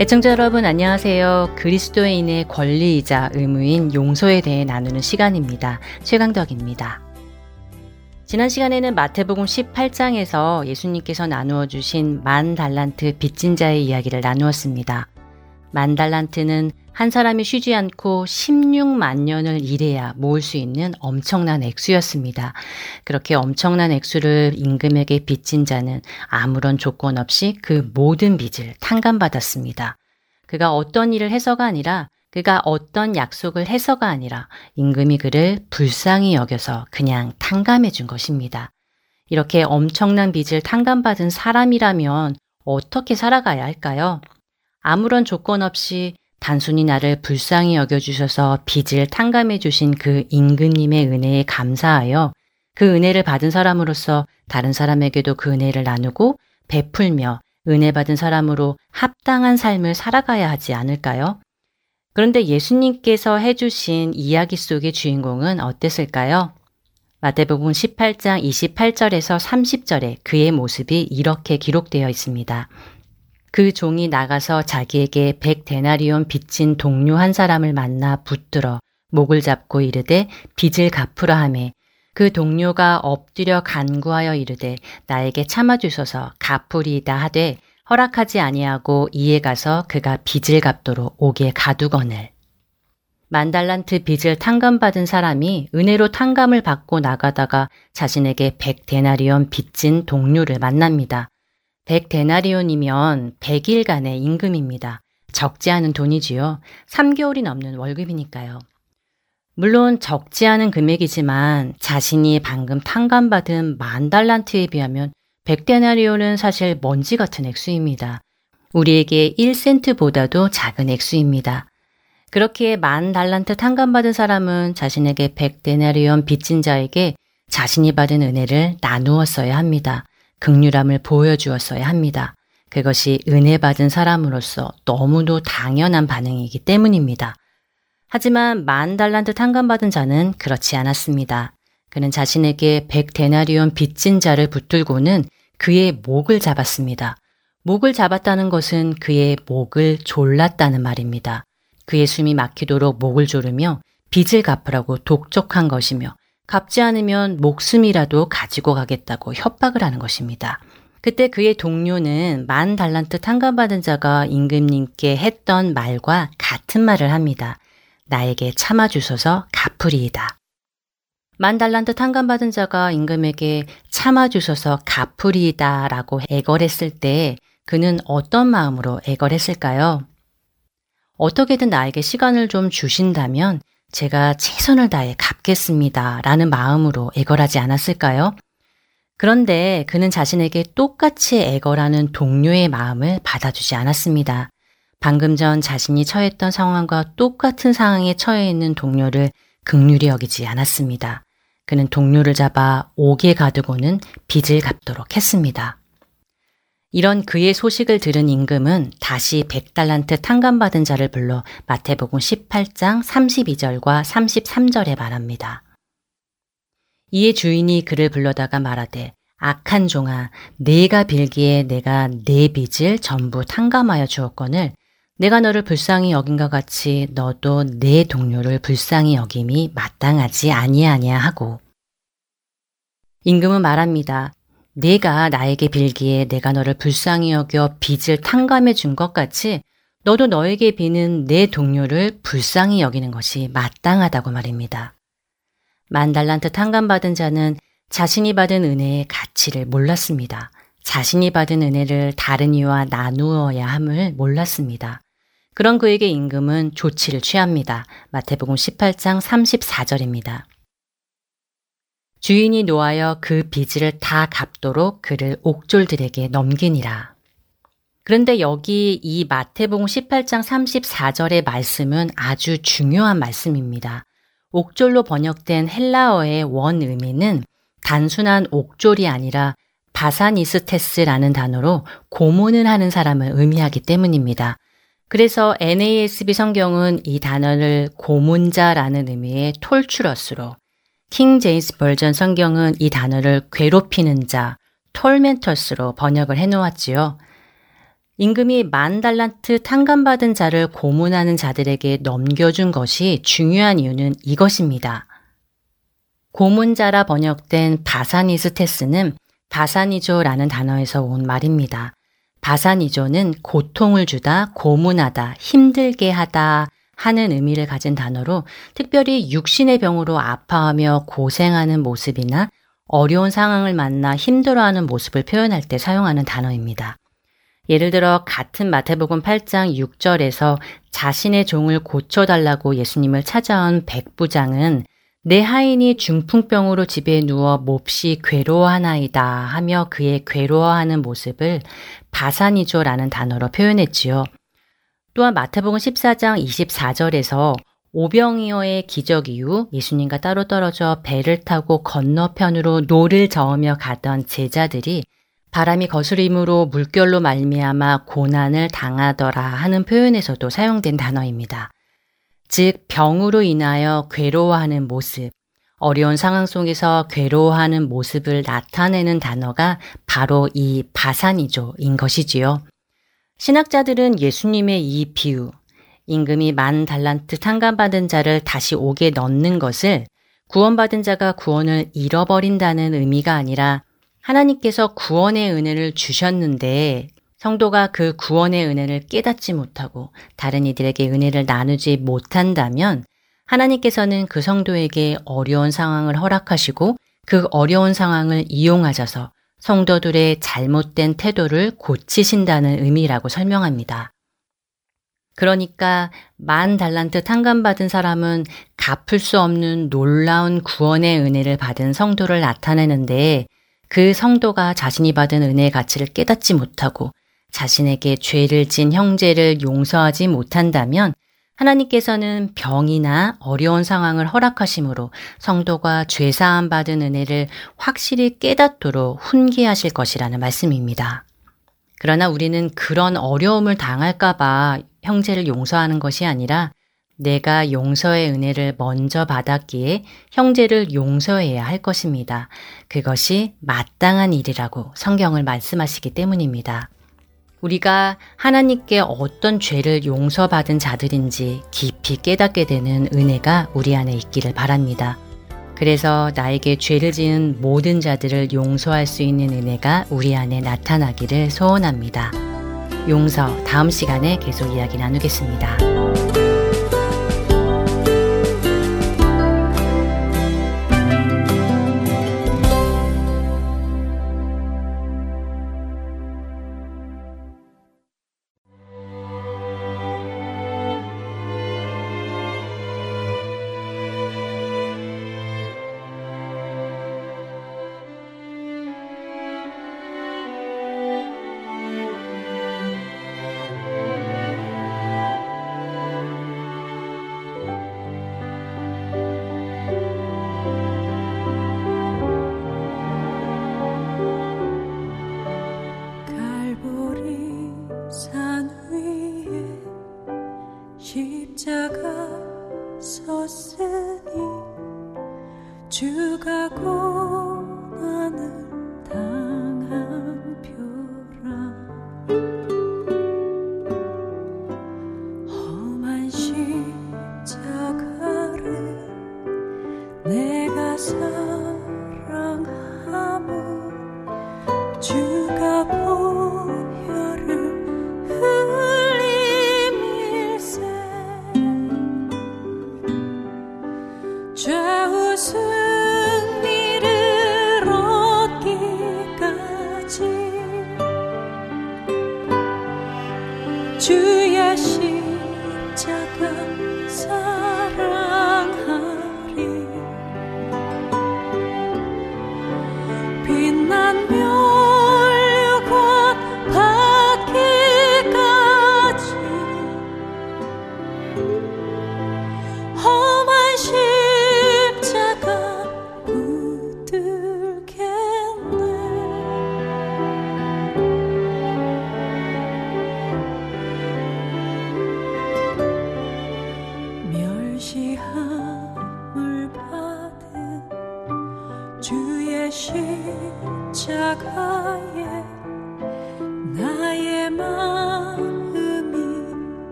애청자 여러분 안녕하세요. 그리스도인의 권리이자 의무인 용서에 대해 나누는 시간입니다. 최강덕입니다. 지난 시간에는 마태복음 18장에서 예수님께서 나누어 주신 만 달란트 빚진 자의 이야기를 나누었습니다. 만 달란트는 한 사람이 쉬지 않고 16만 년을 일해야 모을 수 있는 엄청난 액수였습니다. 그렇게 엄청난 액수를 임금에게 빚진 자는 아무런 조건 없이 그 모든 빚을 탕감받았습니다. 그가 어떤 일을 해서가 아니라 그가 어떤 약속을 해서가 아니라 임금이 그를 불쌍히 여겨서 그냥 탕감해 준 것입니다. 이렇게 엄청난 빚을 탕감받은 사람이라면 어떻게 살아가야 할까요? 아무런 조건 없이 단순히 나를 불쌍히 여겨주셔서 빚을 탕감해 주신 그 임금님의 은혜에 감사하여 그 은혜를 받은 사람으로서 다른 사람에게도 그 은혜를 나누고 베풀며 은혜 받은 사람으로 합당한 삶을 살아가야 하지 않을까요? 그런데 예수님께서 해주신 이야기 속의 주인공은 어땠을까요? 마태복음 18장 28절에서 30절에 그의 모습이 이렇게 기록되어 있습니다. 그 종이 나가서 자기에게 백 데나리온 빚진 동료 한 사람을 만나 붙들어 목을 잡고 이르되 빚을 갚으라 하매 그 동료가 엎드려 간구하여 이르되 나에게 참아 주소서 갚으리이다 하되 허락하지 아니하고 이에 가서 그가 빚을 갚도록 옥에 가두거늘 만달란트 빚을 탕감받은 사람이 은혜로 탕감을 받고 나가다가 자신에게 백 데나리온 빚진 동료를 만납니다. 100데나리온이면 100일간의 임금입니다. 적지 않은 돈이지요. 3개월이 넘는 월급이니까요. 물론 적지 않은 금액이지만 자신이 방금 탕감받은 만 달란트에 비하면 100데나리온은 사실 먼지 같은 액수입니다. 우리에게 1센트보다도 작은 액수입니다. 그렇게 만 달란트 탕감받은 사람은 자신에게 100데나리온 빚진 자에게 자신이 받은 은혜를 나누었어야 합니다. 극률함을 보여주었어야 합니다. 그것이 은혜 받은 사람으로서 너무도 당연한 반응이기 때문입니다. 하지만 만 달란트 탕감받은 자는 그렇지 않았습니다. 그는 자신에게 백 데나리온 빚진 자를 붙들고는 그의 목을 잡았습니다. 목을 잡았다는 것은 그의 목을 졸랐다는 말입니다. 그의 숨이 막히도록 목을 조르며 빚을 갚으라고 독촉한 것이며 갚지 않으면 목숨이라도 가지고 가겠다고 협박을 하는 것입니다. 그때 그의 동료는 만 달란트 탕감받은 자가 임금님께 했던 말과 같은 말을 합니다. 나에게 참아주소서 갚으리이다. 만 달란트 탕감받은 자가 임금에게 참아주소서 갚으리이다 라고 애걸했을 때 그는 어떤 마음으로 애걸했을까요? 어떻게든 나에게 시간을 좀 주신다면 제가 최선을 다해 갚겠습니다. 라는 마음으로 애걸하지 않았을까요? 그런데 그는 자신에게 똑같이 애걸하는 동료의 마음을 받아주지 않았습니다. 방금 전 자신이 처했던 상황과 똑같은 상황에 처해 있는 동료를 극률이 여기지 않았습니다. 그는 동료를 잡아 옥에 가두고는 빚을 갚도록 했습니다. 이런 그의 소식을 들은 임금은 다시 100달란트 탕감받은 자를 불러 마태복음 18장 32절과 33절에 말합니다. 이에 주인이 그를 불러다가 말하되 악한 종아 내가 빌기에 내가 내 빚을 전부 탕감하여 주었거늘 내가 너를 불쌍히 여긴과 같이 너도 내 동료를 불쌍히 여김이 마땅하지 아니하냐 하고 임금은 말합니다. 내가 나에게 빌기에 내가 너를 불쌍히 여겨 빚을 탕감해 준 것 같이 너도 너에게 비는 내 동료를 불쌍히 여기는 것이 마땅하다고 말입니다. 만달란트 탕감받은 자는 자신이 받은 은혜의 가치를 몰랐습니다. 자신이 받은 은혜를 다른 이와 나누어야 함을 몰랐습니다. 그런 그에게 임금은 조치를 취합니다. 마태복음 18장 34절입니다. 주인이 노하여 그 빚을 다 갚도록 그를 옥졸들에게 넘기니라. 그런데 여기 이 마태복음 18장 34절의 말씀은 아주 중요한 말씀입니다. 옥졸로 번역된 헬라어의 원 의미는 단순한 옥졸이 아니라 바사니스테스라는 단어로 고문을 하는 사람을 의미하기 때문입니다. 그래서 NASB 성경은 이 단어를 고문자라는 의미의 톨추러스로 킹 제임스 버전 성경은 이 단어를 괴롭히는 자, 톨멘터스로 번역을 해 놓았지요. 임금이 만 달란트 탕감받은 자를 고문하는 자들에게 넘겨준 것이 중요한 이유는 이것입니다. 고문자라 번역된 바사니스테스는 바사니조라는 단어에서 온 말입니다. 바사니조는 고통을 주다, 고문하다, 힘들게 하다 하는 의미를 가진 단어로 특별히 육신의 병으로 아파하며 고생하는 모습이나 어려운 상황을 만나 힘들어하는 모습을 표현할 때 사용하는 단어입니다. 예를 들어 같은 마태복음 8장 6절에서 자신의 종을 고쳐달라고 예수님을 찾아온 백부장은 내 하인이 중풍병으로 집에 누워 몹시 괴로워하나이다 하며 그의 괴로워하는 모습을 βασανίζω라는 단어로 표현했지요. 또한 마태복음 14장 24절에서 오병이어의 기적 이후 예수님과 따로 떨어져 배를 타고 건너편으로 노를 저으며 가던 제자들이 바람이 거스르므로 물결로 말미암아 고난을 당하더라 하는 표현에서도 사용된 단어입니다. 즉 병으로 인하여 괴로워하는 모습, 어려운 상황 속에서 괴로워하는 모습을 나타내는 단어가 바로 이 바산이죠인 것이지요. 신학자들은 예수님의 이 비유, 임금이 만 달란트 탕감받은 자를 다시 옥에 넣는 것을 구원받은 자가 구원을 잃어버린다는 의미가 아니라 하나님께서 구원의 은혜를 주셨는데 성도가 그 구원의 은혜를 깨닫지 못하고 다른 이들에게 은혜를 나누지 못한다면 하나님께서는 그 성도에게 어려운 상황을 허락하시고 그 어려운 상황을 이용하셔서 성도들의 잘못된 태도를 고치신다는 의미라고 설명합니다. 그러니까 만 달란트 탕감받은 사람은 갚을 수 없는 놀라운 구원의 은혜를 받은 성도를 나타내는데 그 성도가 자신이 받은 은혜의 가치를 깨닫지 못하고 자신에게 죄를 진 형제를 용서하지 못한다면 하나님께서는 병이나 어려운 상황을 허락하심으로 성도가 죄사함 받은 은혜를 확실히 깨닫도록 훈계하실 것이라는 말씀입니다. 그러나 우리는 그런 어려움을 당할까봐 형제를 용서하는 것이 아니라 내가 용서의 은혜를 먼저 받았기에 형제를 용서해야 할 것입니다. 그것이 마땅한 일이라고 성경을 말씀하시기 때문입니다. 우리가 하나님께 어떤 죄를 용서받은 자들인지 깊이 깨닫게 되는 은혜가 우리 안에 있기를 바랍니다. 그래서 나에게 죄를 지은 모든 자들을 용서할 수 있는 은혜가 우리 안에 나타나기를 소원합니다. 용서 다음 시간에 계속 이야기 나누겠습니다.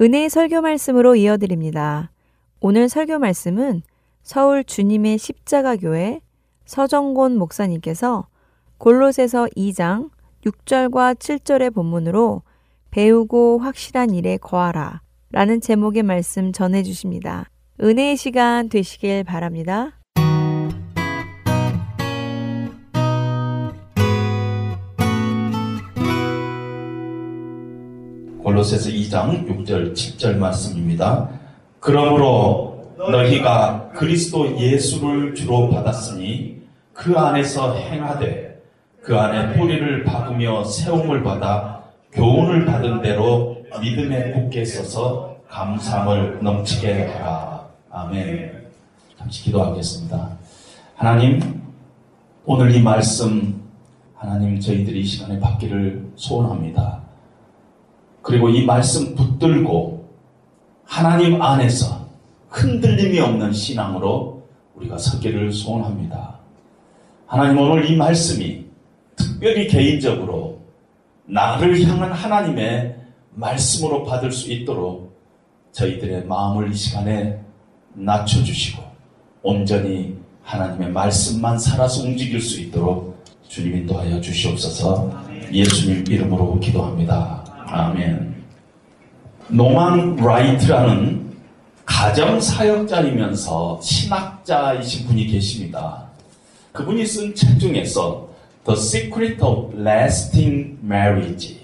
은혜의 설교 말씀으로 이어드립니다. 오늘 설교 말씀은 서울 주님의 십자가 교회 서정곤 목사님께서 골로새서 2장 6절과 7절의 본문으로 배우고 확실한 일에 거하라 라는 제목의 말씀 전해 주십니다. 은혜의 시간 되시길 바랍니다. 골로새서 2장 6절 7절 말씀입니다. 그러므로 너희가 그리스도 예수를 주로 받았으니 그 안에서 행하되 그 안에 뿌리를 박으며 세움을 받아 교훈을 받은 대로 믿음에 굳게 서서 감상을 넘치게 하라. 아멘. 잠시 기도하겠습니다. 하나님, 오늘 이 말씀 하나님 저희들이 이 시간에 받기를 소원합니다. 그리고 이 말씀 붙들고 하나님 안에서 흔들림이 없는 신앙으로 우리가 서기를 소원합니다. 하나님 오늘 이 말씀이 특별히 개인적으로 나를 향한 하나님의 말씀으로 받을 수 있도록 저희들의 마음을 이 시간에 낮춰주시고 온전히 하나님의 말씀만 살아서 움직일 수 있도록 주님 인도하여 주시옵소서 예수님 이름으로 기도합니다. 아멘. 노만 라이트라는 가정 사역자이면서 신학자이신 분이 계십니다. 그분이 쓴 책 중에서 The Secret of Lasting Marriage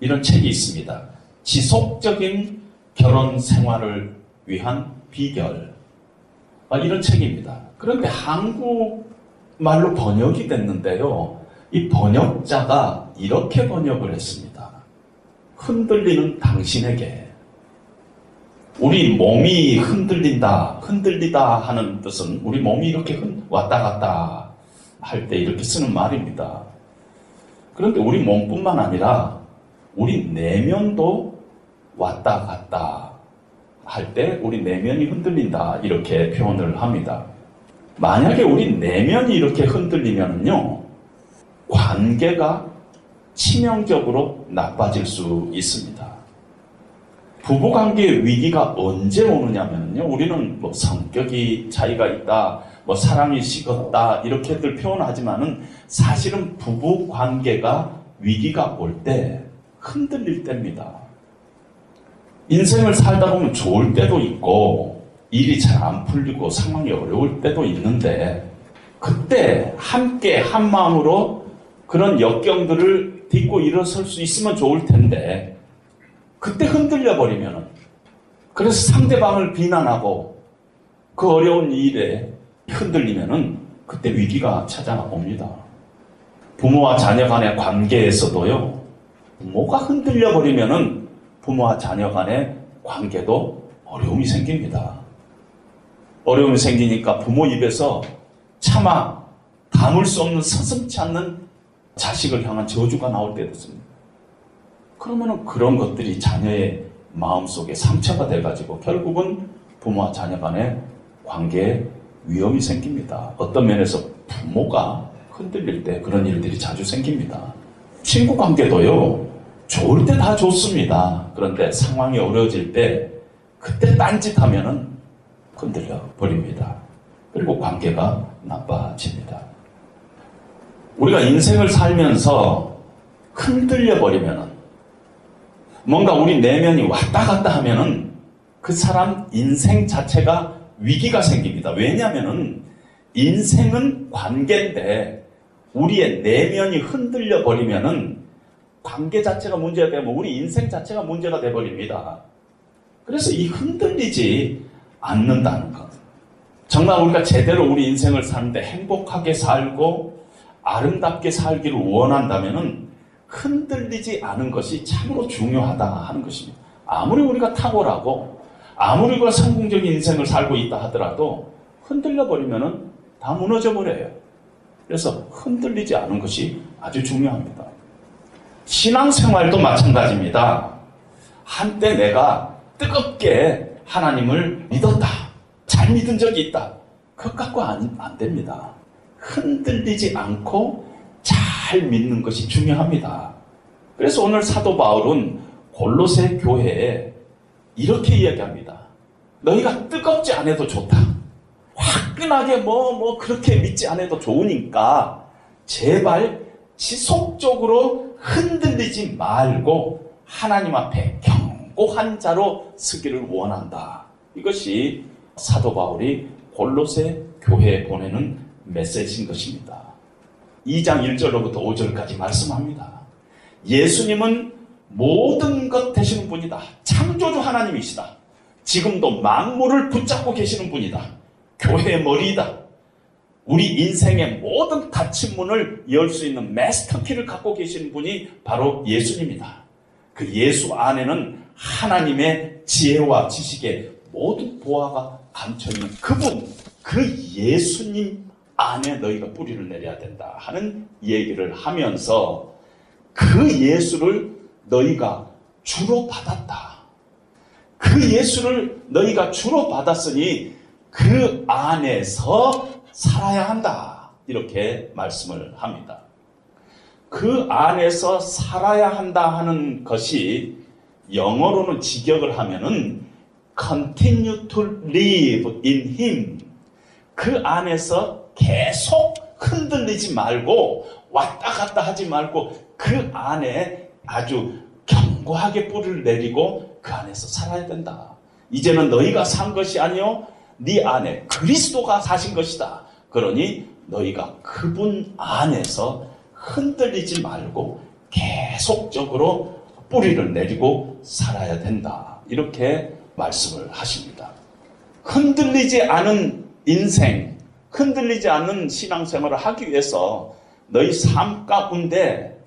이런 책이 있습니다. 지속적인 결혼 생활을 위한 비결 아, 이런 책입니다. 그런데 한국말로 번역이 됐는데요. 이 번역자가 이렇게 번역을 했습니다. 흔들리는 당신에게 우리 몸이 흔들린다, 흔들리다 하는 뜻은 우리 몸이 이렇게 흔- 왔다 갔다 할 때 이렇게 쓰는 말입니다. 그런데 우리 몸뿐만 아니라 우리 내면도 왔다 갔다 할 때 우리 내면이 흔들린다 이렇게 표현을 합니다. 만약에 우리 내면이 이렇게 흔들리면요 관계가 치명적으로 나빠질 수 있습니다. 부부관계의 위기가 언제 오느냐면요. 우리는 뭐 성격이 차이가 있다, 뭐 사랑이 식었다, 이렇게들 표현하지만은 사실은 부부관계가 위기가 올 때 흔들릴 때입니다. 인생을 살다 보면 좋을 때도 있고, 일이 잘 안 풀리고 상황이 어려울 때도 있는데, 그때 함께 한 마음으로 그런 역경들을 딛고 일어설 수 있으면 좋을 텐데, 그때 흔들려 버리면은 그래서 상대방을 비난하고 그 어려운 일에 흔들리면은 그때 위기가 찾아옵니다. 부모와 자녀 간의 관계에서도요. 부모가 흔들려 버리면은 부모와 자녀 간의 관계도 어려움이 생깁니다. 어려움이 생기니까 부모 입에서 차마 담을 수 없는 서슴치 않는 자식을 향한 저주가 나올 때도 있습니다. 그러면은 그런 것들이 자녀의 마음속에 상처가 돼가지고 결국은 부모와 자녀 간의 관계에 위험이 생깁니다. 어떤 면에서 부모가 흔들릴 때 그런 일들이 자주 생깁니다. 친구 관계도요, 좋을 때 다 좋습니다. 그런데 상황이 어려워질 때 그때 딴짓 하면은 흔들려 버립니다. 그리고 관계가 나빠집니다. 우리가 인생을 살면서 흔들려 버리면은 뭔가 우리 내면이 왔다 갔다 하면은 그 사람 인생 자체가 위기가 생깁니다. 왜냐하면은 인생은 관계인데 우리의 내면이 흔들려 버리면은 관계 자체가 문제가 되면 우리 인생 자체가 문제가 돼 버립니다. 그래서 이 흔들리지 않는다는 것. 정말 우리가 제대로 우리 인생을 사는데 행복하게 살고 아름답게 살기를 원한다면은 흔들리지 않은 것이 참으로 중요하다 하는 것입니다. 아무리 우리가 탁월하고 아무리 우리가 성공적인 인생을 살고 있다 하더라도 흔들려 버리면은 다 무너져 버려요. 그래서 흔들리지 않은 것이 아주 중요합니다. 신앙생활도 마찬가지입니다. 한때 내가 뜨겁게 하나님을 믿었다. 잘 믿은 적이 있다. 그것 갖고 안, 안 됩니다. 흔들리지 않고 잘 믿는 것이 중요합니다. 그래서 오늘 사도 바울은 골로새 교회에 이렇게 이야기합니다. 너희가 뜨겁지 않아도 좋다. 화끈하게 뭐, 뭐, 그렇게 믿지 않아도 좋으니까, 제발 지속적으로 흔들리지 말고, 하나님 앞에 견고한 자로 서기를 원한다. 이것이 사도 바울이 골로새 교회에 보내는 메시지인 것입니다. 2장 1절로부터 5절까지 말씀합니다. 예수님은 모든 것 되시는 분이다. 창조주 하나님이시다. 지금도 만물을 붙잡고 계시는 분이다. 교회의 머리이다. 우리 인생의 모든 닫힌 문을 열 수 있는 마스터 키를 갖고 계신 분이 바로 예수님이다. 그 예수 안에는 하나님의 지혜와 지식의 모든 보화가 감춰 있는 그분, 그 예수님 안에 너희가 뿌리를 내려야 된다 하는 얘기를 하면서 그 예수를 너희가 주로 받았다. 그 예수를 너희가 주로 받았으니 그 안에서 살아야 한다. 이렇게 말씀을 합니다. 그 안에서 살아야 한다 하는 것이 영어로는 직역을 하면은 continue to live in him. 그 안에서 계속 흔들리지 말고 왔다 갔다 하지 말고 그 안에 아주 견고하게 뿌리를 내리고 그 안에서 살아야 된다. 이제는 너희가 산 것이 아니요 네 안에 그리스도가 사신 것이다. 그러니 너희가 그분 안에서 흔들리지 말고 계속적으로 뿌리를 내리고 살아야 된다. 이렇게 말씀을 하십니다. 흔들리지 않은 인생, 흔들리지 않는 신앙생활을 하기 위해서 너희 삶 가운데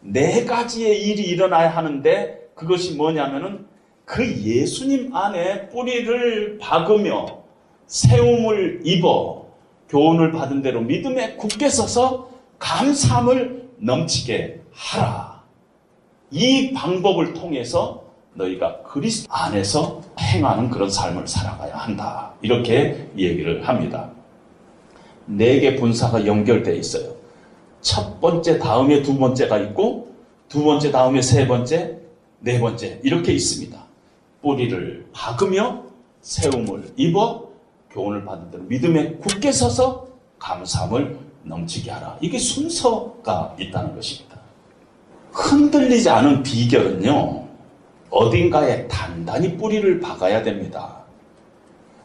네 가지의 일이 일어나야 하는데 그것이 뭐냐면은 그 예수님 안에 뿌리를 박으며 세움을 입어 교훈을 받은 대로 믿음에 굳게 서서 감사함을 넘치게 하라. 이 방법을 통해서 너희가 그리스도 안에서 행하는 그런 삶을 살아가야 한다. 이렇게 얘기를 합니다. 네개 분사가 연결되어 있어요. 첫 번째 다음에 두 번째가 있고 두 번째 다음에 세 번째, 네 번째 이렇게 있습니다. 뿌리를 박으며 세움을 입어 교훈을 받은 대로 믿음에 굳게 서서 감사함을 넘치게 하라. 이게 순서가 있다는 것입니다. 흔들리지 않은 비결은요, 어딘가에 단단히 뿌리를 박아야 됩니다.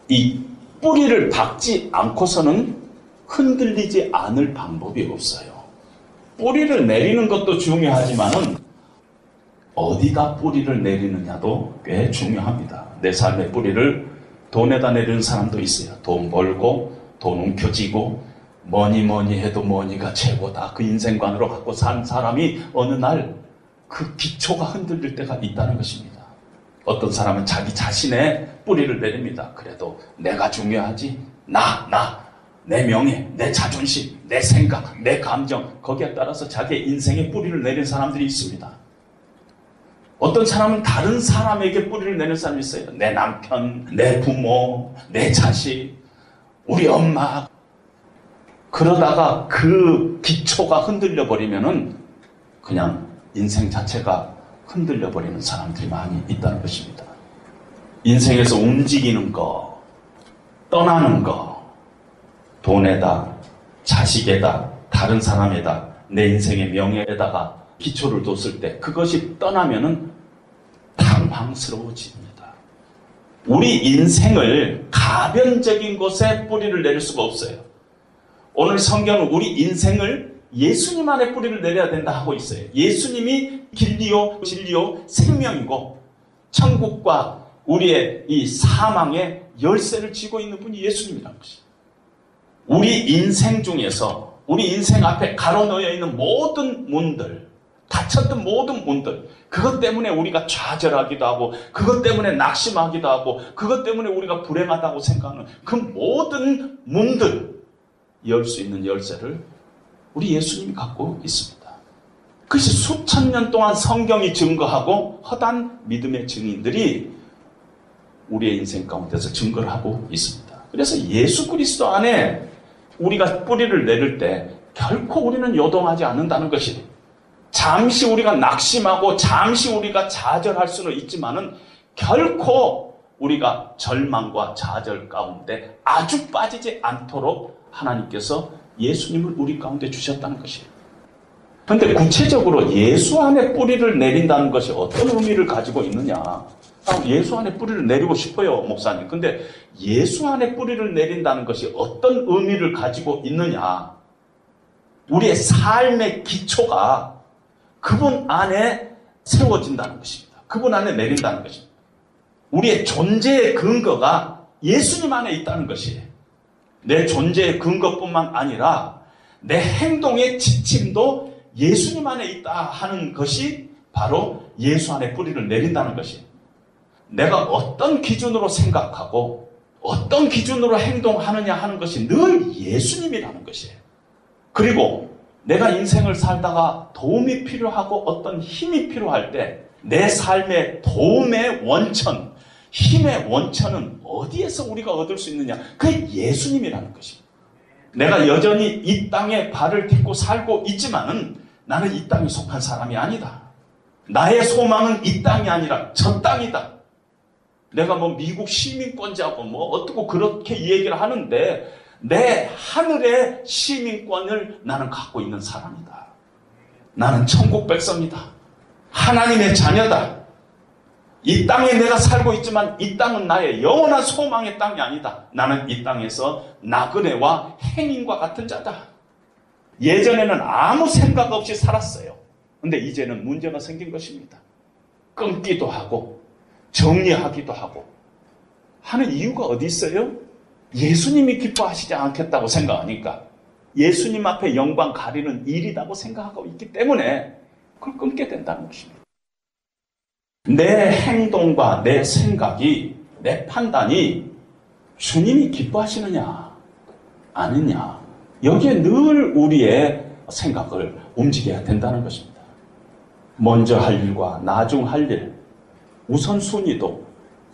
이 뿌리를 박지 않고서는 흔들리지 않을 방법이 없어요. 뿌리를 내리는 것도 중요하지만은 어디다 뿌리를 내리느냐도 꽤 중요합니다. 내 삶의 뿌리를 돈에다 내리는 사람도 있어요. 돈 벌고 돈 움켜쥐고 뭐니 뭐니 해도 뭐니가 최고다. 그 인생관으로 갖고 산 사람이 어느 날 그 기초가 흔들릴 때가 있다는 것입니다. 어떤 사람은 자기 자신의 뿌리를 내립니다. 그래도 내가 중요하지. 나, 나, 내 명예, 내 자존심, 내 생각, 내 감정, 거기에 따라서 자기의 인생의 뿌리를 내린 사람들이 있습니다. 어떤 사람은 다른 사람에게 뿌리를 내는 사람이 있어요. 내 남편, 내 부모, 내 자식, 우리 엄마. 그러다가 그 기초가 흔들려 버리면은 그냥 인생 자체가 흔들려 버리는 사람들이 많이 있다는 것입니다. 인생에서 움직이는 거, 떠나는 거, 돈에다, 자식에다, 다른 사람에다, 내 인생의 명예에다가 기초를 뒀을 때 그것이 떠나면은 당황스러워집니다. 우리 인생을 가변적인 곳에 뿌리를 내릴 수가 없어요. 오늘 성경은 우리 인생을 예수님 안에 뿌리를 내려야 된다 하고 있어요. 예수님이 길리요, 진리요, 생명이고 천국과 우리의 이 사망의 열쇠를 쥐고 있는 분이 예수님이라는 것이에요. 우리 인생 중에서 우리 인생 앞에 가로놓여 있는 모든 문들, 닫혔던 모든 문들, 그것 때문에 우리가 좌절하기도 하고, 그것 때문에 낙심하기도 하고, 그것 때문에 우리가 불행하다고 생각하는 그 모든 문들, 열 수 있는 열쇠를 우리 예수님이 갖고 있습니다. 그것이 수천 년 동안 성경이 증거하고 허단 믿음의 증인들이 우리의 인생 가운데서 증거를 하고 있습니다. 그래서 예수 그리스도 안에 우리가 뿌리를 내릴 때 결코 우리는 요동하지 않는다는 것이 잠시 우리가 낙심하고 잠시 우리가 좌절할 수는 있지만은 결코 우리가 절망과 좌절 가운데 아주 빠지지 않도록 하나님께서 예수님을 우리 가운데 주셨다는 것이에요. 근데 구체적으로 예수 안에 뿌리를 내린다는 것이 어떤 의미를 가지고 있느냐? 아, 예수 안에 뿌리를 내리고 싶어요, 목사님. 근데 예수 안에 뿌리를 내린다는 것이 어떤 의미를 가지고 있느냐? 우리의 삶의 기초가 그분 안에 세워진다는 것입니다. 그분 안에 내린다는 것입니다. 우리의 존재의 근거가 예수님 안에 있다는 것이에요. 내 존재의 근거뿐만 아니라 내 행동의 지침도 예수님 안에 있다 하는 것이 바로 예수 안에 뿌리를 내린다는 것이 내가 어떤 기준으로 생각하고 어떤 기준으로 행동하느냐 하는 것이 늘 예수님이라는 것이에요. 그리고 내가 인생을 살다가 도움이 필요하고 어떤 힘이 필요할 때 내 삶의 도움의 원천, 힘의 원천은 어디에서 우리가 얻을 수 있느냐? 그게 예수님이라는 것입니다. 내가 여전히 이 땅에 발을 딛고 살고 있지만은 나는 이 땅에 속한 사람이 아니다. 나의 소망은 이 땅이 아니라 저 땅이다. 내가 뭐 미국 시민권자고 뭐 어떻고 그렇게 얘기를 하는데 내 하늘의 시민권을 나는 갖고 있는 사람이다. 나는 천국 백성이다. 하나님의 자녀다. 이 땅에 내가 살고 있지만 이 땅은 나의 영원한 소망의 땅이 아니다. 나는 이 땅에서 나그네와 행인과 같은 자다. 예전에는 아무 생각 없이 살았어요. 근데 이제는 문제가 생긴 것입니다. 끊기도 하고 정리하기도 하고 하는 이유가 어디 있어요? 예수님이 기뻐하시지 않겠다고 생각하니까 예수님 앞에 영광 가리는 일이라고 생각하고 있기 때문에 그걸 끊게 된다는 것입니다. 내 행동과 내 생각이 내 판단이 주님이 기뻐하시느냐 아니냐 여기에 늘 우리의 생각을 움직여야 된다는 것입니다. 먼저 할 일과 나중 할 일, 우선순위도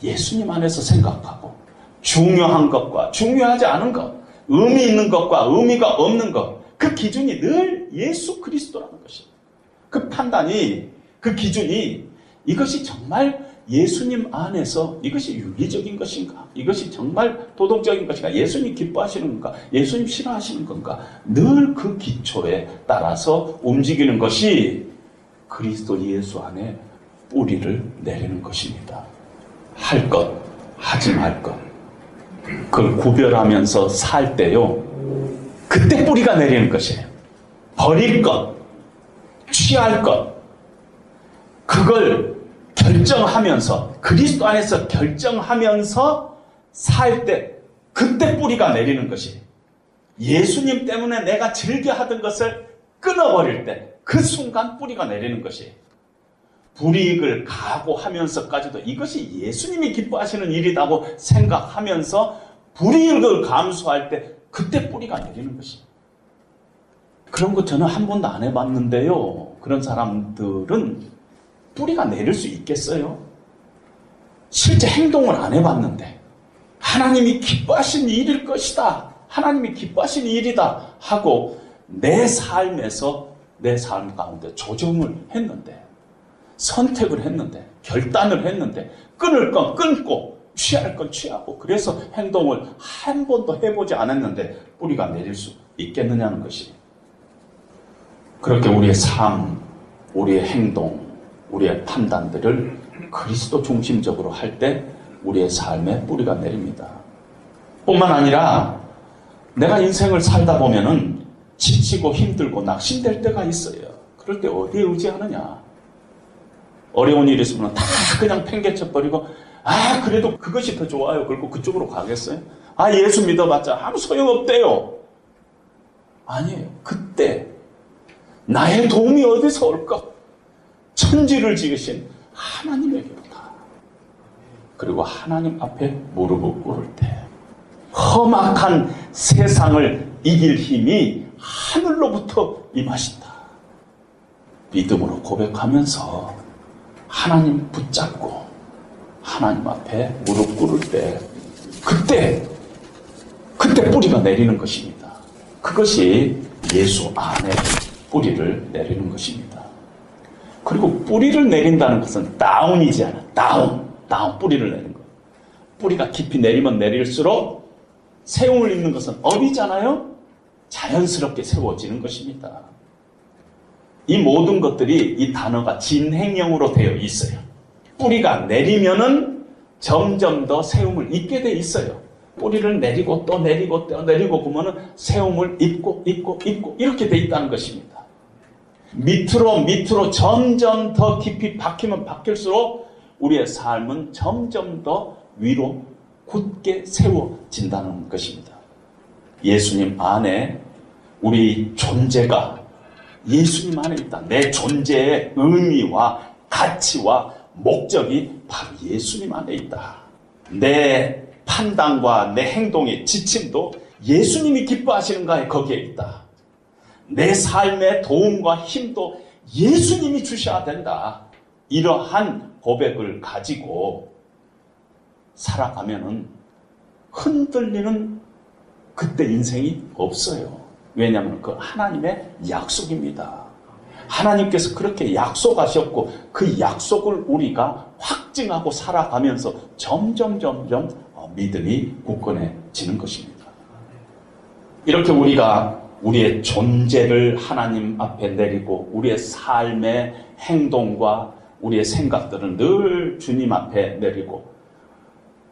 예수님 안에서 생각하고 중요한 것과 중요하지 않은 것, 의미 있는 것과 의미가 없는 것, 그 기준이 늘 예수 그리스도라는 것입니다. 그 판단이, 그 기준이 이것이 정말 예수님 안에서 이것이 윤리적인 것인가? 이것이 정말 도덕적인 것인가? 예수님 기뻐하시는 건가? 예수님 싫어하시는 건가? 늘 그 기초에 따라서 움직이는 것이 그리스도 예수 안에 뿌리를 내리는 것입니다. 할 것, 하지 말 것. 그걸 구별하면서 살 때요. 그때 뿌리가 내리는 것이에요. 버릴 것, 취할 것. 그걸 결정하면서 그리스도 안에서 결정하면서 살 때 그때 뿌리가 내리는 것이 예수님 때문에 내가 즐겨 하던 것을 끊어버릴 때 그 순간 뿌리가 내리는 것이 불이익을 각오하면서까지도 이것이 예수님이 기뻐하시는 일이라고 생각하면서 불이익을 감수할 때 그때 뿌리가 내리는 것이 그런 거 저는 한 번도 안 해봤는데요. 그런 사람들은 뿌리가 내릴 수 있겠어요? 실제 행동을 안 해봤는데 하나님이 기뻐하신 일일 것이다. 하나님이 기뻐하신 일이다 하고 내 삶에서 내 삶 가운데 조정을 했는데 선택을 했는데 결단을 했는데 끊을 건 끊고 취할 건 취하고 그래서 행동을 한 번도 해보지 않았는데 뿌리가 내릴 수 있겠느냐는 것이 그렇게 우리의 삶, 우리의 행동, 우리의 판단들을 그리스도 중심적으로 할 때 우리의 삶에 뿌리가 내립니다. 뿐만 아니라 내가 인생을 살다 보면은 지치고 힘들고 낙심될 때가 있어요. 그럴 때 어디에 의지하느냐? 어려운 일 있으면 다 그냥 팽개쳐 버리고 아 그래도 그것이 더 좋아요. 그리고 그쪽으로 가겠어요? 아 예수 믿어봤자 아무 소용없대요. 아니에요. 그때 나의 도움이 어디서 올까? 천지를 지으신 하나님에게로다. 그리고 하나님 앞에 무릎을 꿇을 때 험악한 세상을 이길 힘이 하늘로부터 임하신다. 믿음으로 고백하면서 하나님 붙잡고 하나님 앞에 무릎 꿇을 때 그때 그때 뿌리가 내리는 것입니다. 그것이 예수 안에 뿌리를 내리는 것입니다. 그리고 뿌리를 내린다는 것은 down이잖아. Down. Down. 뿌리를 내는 것. 뿌리가 깊이 내리면 내릴수록 세움을 입는 것은 up이잖아요? 자연스럽게 세워지는 것입니다. 이 모든 것들이 이 단어가 진행형으로 되어 있어요. 뿌리가 내리면은 점점 더 세움을 입게 돼 있어요. 뿌리를 내리고 또 내리고 또 내리고 보면은 세움을 입고 입고 입고 이렇게 돼 있다는 것입니다. 밑으로 밑으로 점점 더 깊이 박히면 박힐수록 우리의 삶은 점점 더 위로 굳게 세워진다는 것입니다. 예수님 안에 우리 존재가 예수님 안에 있다. 내 존재의 의미와 가치와 목적이 바로 예수님 안에 있다. 내 판단과 내 행동의 지침도 예수님이 기뻐하시는가에 거기에 있다. 내 삶의 도움과 힘도 예수님이 주셔야 된다. 이러한 고백을 가지고 살아가면은 흔들리는 그때 인생이 없어요. 왜냐하면 그 하나님의 약속입니다. 하나님께서 그렇게 약속하셨고 그 약속을 우리가 확증하고 살아가면서 점점 점점 어, 믿음이 굳건해지는 것입니다. 이렇게 우리가 우리의 존재를 하나님 앞에 내리고 우리의 삶의 행동과 우리의 생각들은 늘 주님 앞에 내리고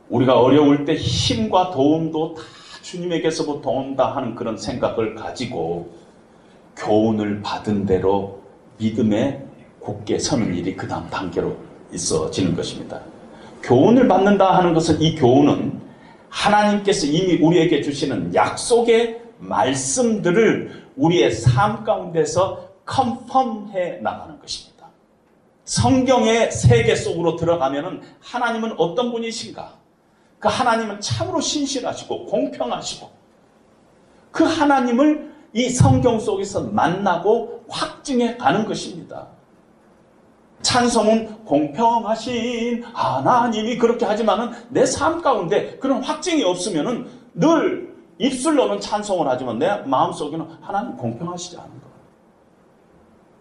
우리가 어려울 때 힘과 도움도 다 주님에게서부터 온다 하는 그런 생각을 가지고 교훈을 받은 대로 믿음에 굳게 서는 일이 그 다음 단계로 있어지는 것입니다. 교훈을 받는다 하는 것은 이 교훈은 하나님께서 이미 우리에게 주시는 약속의 말씀들을 우리의 삶 가운데서 컨펌해 나가는 것입니다. 성경의 세계 속으로 들어가면은 하나님은 어떤 분이신가? 그 하나님은 참으로 신실하시고 공평하시고 그 하나님을 이 성경 속에서 만나고 확증해 가는 것입니다. 찬송은 공평하신 하나님이 그렇게 하지만은 내 삶 가운데 그런 확증이 없으면은 늘 입술로는 찬송을 하지만 내 마음속에는 하나님 공평하시지 않은 거.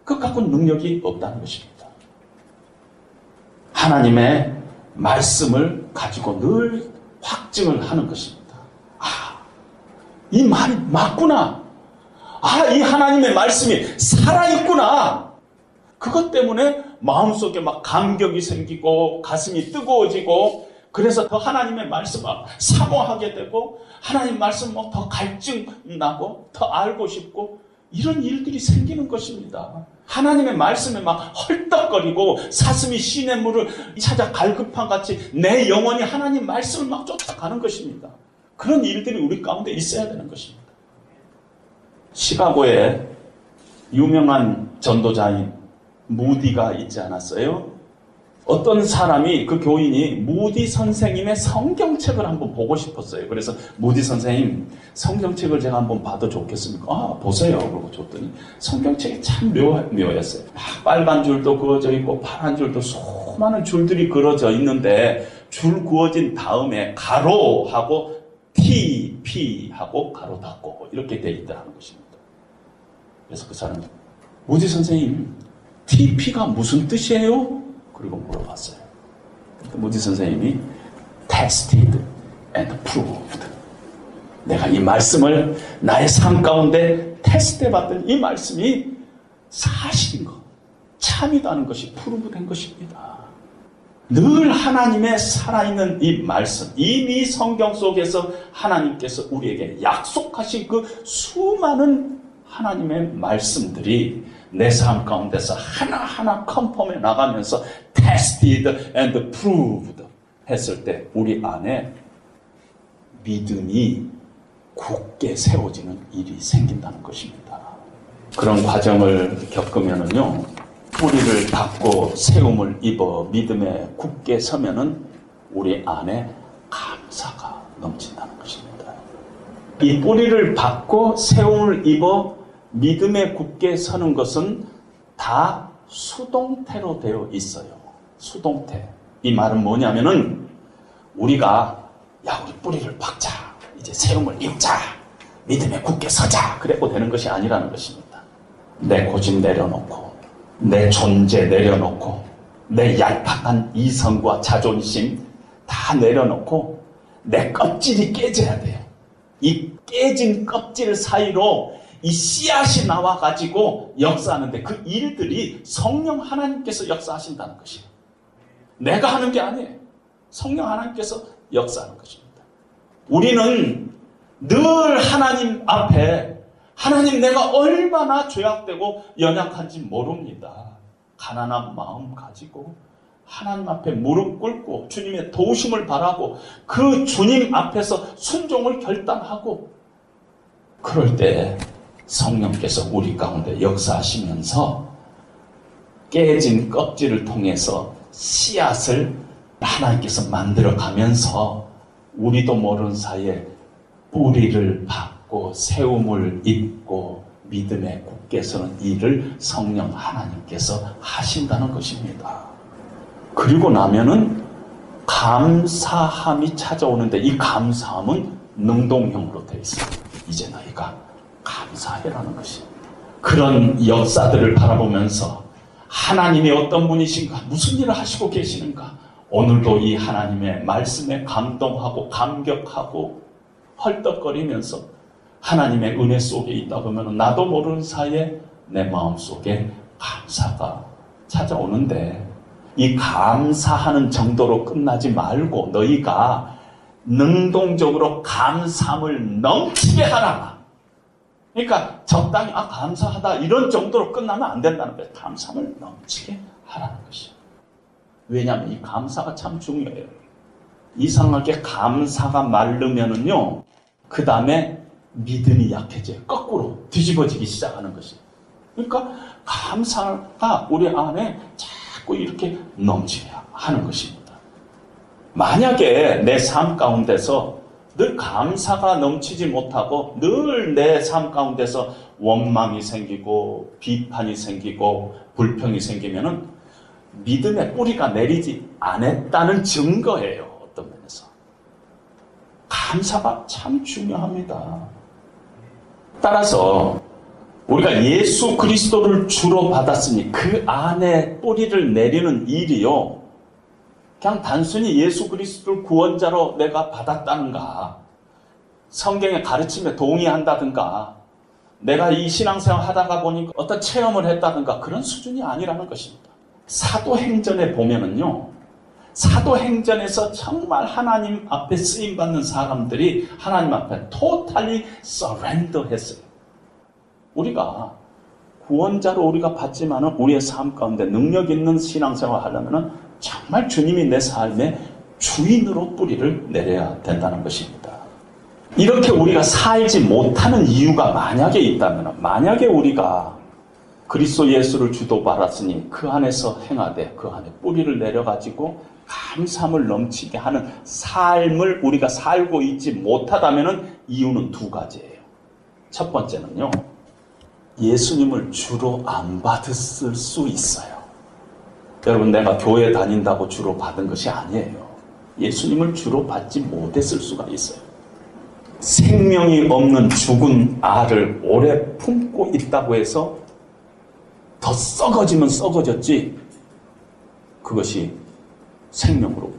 그 갖고 능력이 없다는 것입니다. 하나님의 말씀을 가지고 늘 확증을 하는 것입니다. 아, 이 말이 맞구나. 아, 이 하나님의 말씀이 살아있구나. 그것 때문에 마음속에 막 감격이 생기고 가슴이 뜨거워지고 그래서 더 하나님의 말씀을 사모하게 되고 하나님 말씀 더 갈증 나고 더 알고 싶고 이런 일들이 생기는 것입니다. 하나님의 말씀에 막 헐떡거리고 사슴이 시냇물을 찾아 갈급한 같이 내 영혼이 하나님 말씀을 막 쫓아가는 것입니다. 그런 일들이 우리 가운데 있어야 되는 것입니다. 시카고에 유명한 전도자인 무디가 있지 않았어요? 어떤 사람이 그 교인이 무디 선생님의 성경책을 한번 보고 싶었어요. 그래서 무디 선생님 성경책을 제가 한번 봐도 좋겠습니까? 아 보세요. 그러고 줬더니 성경책이 참 묘, 묘했어요. 막 빨간 줄도 그어져 있고 파란 줄도 수많은 줄들이 그어져 있는데 줄 그어진 다음에 가로하고 T, P 하고 가로 닫고 이렇게 돼 있다는 것입니다. 그래서 그 사람이 무디 선생님 TP가 무슨 뜻이에요? 그리고 물어봤어요. 모디 선생님이 tested and proved. 내가 이 말씀을 나의 삶 가운데 테스트해 봤던 이 말씀이 사실인 것, 참이다는 것이 프루브된 것입니다. 늘 하나님의 살아있는 이 말씀, 이미 성경 속에서 하나님께서 우리에게 약속하신 그 수많은 하나님의 말씀들이 내 삶 가운데서 하나하나 컨펌해 나가면서 tested and proved 했을 때 우리 안에 믿음이 굳게 세워지는 일이 생긴다는 것입니다. 그런 과정을 겪으면은요, 뿌리를 닫고 세움을 입어 믿음에 굳게 서면은 우리 안에 감사가 넘친다는 것입니다. 이 뿌리를 받고 세움을 입어 믿음에 굳게 서는 것은 다 수동태로 되어 있어요. 수동태. 이 말은 뭐냐면은 우리가 야 우리 뿌리를 박자. 이제 세움을 입자. 믿음에 굳게 서자. 그래고 되는 것이 아니라는 것입니다. 내 고집 내려놓고 내 존재 내려놓고 내 얄팍한 이성과 자존심 다 내려놓고 내 껍질이 깨져야 돼요. 이 깨진 껍질 사이로 이 씨앗이 나와가지고 역사하는데 그 일들이 성령 하나님께서 역사하신다는 것이에요. 내가 하는 게 아니에요. 성령 하나님께서 역사하는 것입니다. 우리는 늘 하나님 앞에 하나님 내가 얼마나 죄악되고 연약한지 모릅니다. 가난한 마음 가지고 하나님 앞에 무릎 꿇고 주님의 도우심을 바라고 그 주님 앞에서 순종을 결단하고 그럴 때 성령께서 우리 가운데 역사하시면서 깨진 껍질을 통해서 씨앗을 하나님께서 만들어 가면서 우리도 모르는 사이에 뿌리를 받고 세움을 입고 믿음에 굳게 서는 일을 성령 하나님께서 하신다는 것입니다. 그리고 나면은 감사함이 찾아오는데 이 감사함은 능동형으로 되어 있습니다. 이제 너희가 감사해라는 것입니다. 그런 역사들을 바라보면서 하나님이 어떤 분이신가, 무슨 일을 하시고 계시는가, 오늘도 이 하나님의 말씀에 감동하고 감격하고 헐떡거리면서 하나님의 은혜 속에 있다 보면 나도 모르는 사이에 내 마음 속에 감사가 찾아오는데 이 감사하는 정도로 끝나지 말고 너희가 능동적으로 감사함을 넘치게 하라. 그러니까 적당히 아 감사하다 이런 정도로 끝나면 안 된다는 거예요. 감사함을 넘치게 하라는 것이에요. 왜냐하면 이 감사가 참 중요해요. 이상하게 감사가 마르면은요, 그 다음에 믿음이 약해져요. 거꾸로 뒤집어지기 시작하는 것이에요. 그러니까 감사가 우리 안에 자꾸 이렇게 넘치게 하는 것입니다. 만약에 내 삶 가운데서 늘 감사가 넘치지 못하고 늘 내 삶 가운데서 원망이 생기고 비판이 생기고 불평이 생기면은 믿음의 뿌리가 내리지 않았다는 증거예요. 어떤 면에서. 감사가 참 중요합니다. 따라서 우리가 예수 그리스도를 주로 받았으니 그 안에 뿌리를 내리는 일이요. 그냥 단순히 예수 그리스도를 구원자로 내가 받았다는가. 성경의 가르침에 동의한다든가. 내가 이 신앙생활 하다가 보니까 어떤 체험을 했다든가 그런 수준이 아니라는 것입니다. 사도행전에 보면은요. 사도행전에서 정말 하나님 앞에 쓰임 받는 사람들이 하나님 앞에 totally surrender 했어요. 우리가 구원자로 우리가 받지만은 우리의 삶 가운데 능력 있는 신앙생활 하려면은 정말 주님이 내 삶의 주인으로 뿌리를 내려야 된다는 것입니다. 이렇게 우리가 살지 못하는 이유가 만약에 있다면, 만약에 우리가 그리스도 예수를 주도 받았으니 그 안에서 행하되 그 안에 뿌리를 내려가지고 감사함을 넘치게 하는 삶을 우리가 살고 있지 못하다면 이유는 두 가지예요. 첫 번째는요, 예수님을 주로 안 받았을 수 있어요. 여러분, 내가 교회 다닌다고 주로 받은 것이 아니에요. 예수님을 주로 받지 못했을 수가 있어요. 생명이 없는 죽은 알을 오래 품고 있다고 해서 더 썩어지면 썩어졌지, 그것이 생명으로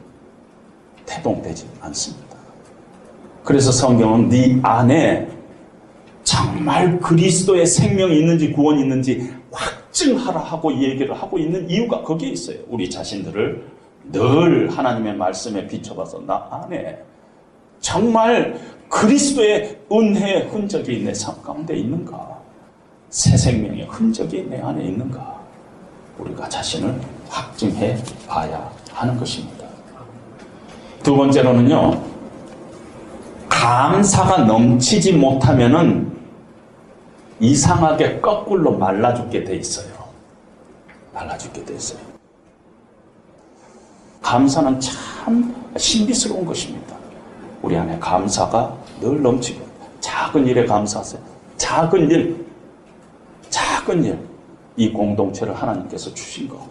태동되지 않습니다. 그래서 성경은 네 안에 정말 그리스도의 생명이 있는지 구원이 있는지 확증하라 하고 얘기를 하고 있는 이유가 거기에 있어요. 우리 자신들을 늘 하나님의 말씀에 비춰봐서 나 안에 정말 그리스도의 은혜의 흔적이 내 삶 가운데 있는가? 새 생명의 흔적이 내 안에 있는가? 우리가 자신을 확증해 봐야 하는 것입니다. 두 번째로는요, 감사가 넘치지 못하면은 이상하게 거꾸로 말라 죽게 돼 있어요. 말라 죽게 돼 있어요. 감사는 참 신비스러운 것입니다. 우리 안에 감사가 늘 넘치고, 작은 일에 감사하세요. 작은 일, 작은 일, 이 공동체를 하나님께서 주신 거.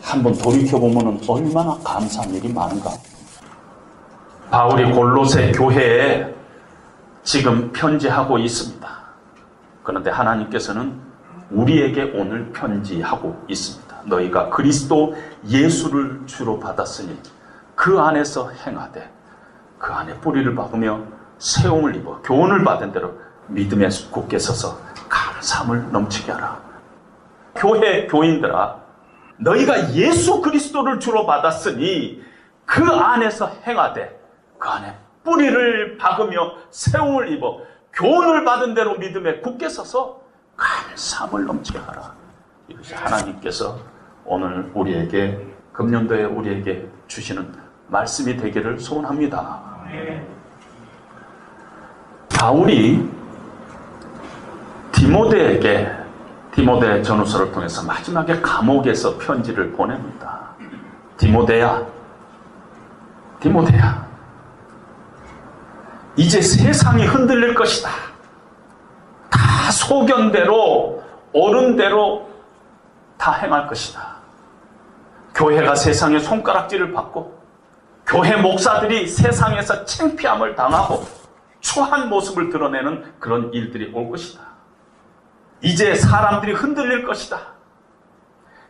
한번 돌이켜보면 얼마나 감사한 일이 많은가. 바울이 골로새 교회에 지금 편지하고 있습니다. 그런데 하나님께서는 우리에게 오늘 편지하고 있습니다. 너희가 그리스도 예수를 주로 받았으니 그 안에서 행하되 그 안에 뿌리를 박으며 세움을 입어 교훈을 받은 대로 믿음에 굳게 서서 감사함을 넘치게 하라. 교회 교인들아 너희가 예수 그리스도를 주로 받았으니 그 안에서 행하되 그 안에 뿌리를 박으며 세움을 입어 교훈을 받은 대로 믿음에 굳게 서서 감사함을 넘치게 하라. 이것이 하나님께서 오늘 우리에게 금년도에 우리에게 주시는 말씀이 되기를 소원합니다. 바울이 디모데에게 디모데 전후서를 통해서 마지막에 감옥에서 편지를 보냅니다. 디모데야, 디모데야, 이제 세상이 흔들릴 것이다. 다 소견대로, 옳은 대로 다 행할 것이다. 교회가 세상의 손가락질을 받고, 교회 목사들이 세상에서 창피함을 당하고, 추한 모습을 드러내는 그런 일들이 올 것이다. 이제 사람들이 흔들릴 것이다.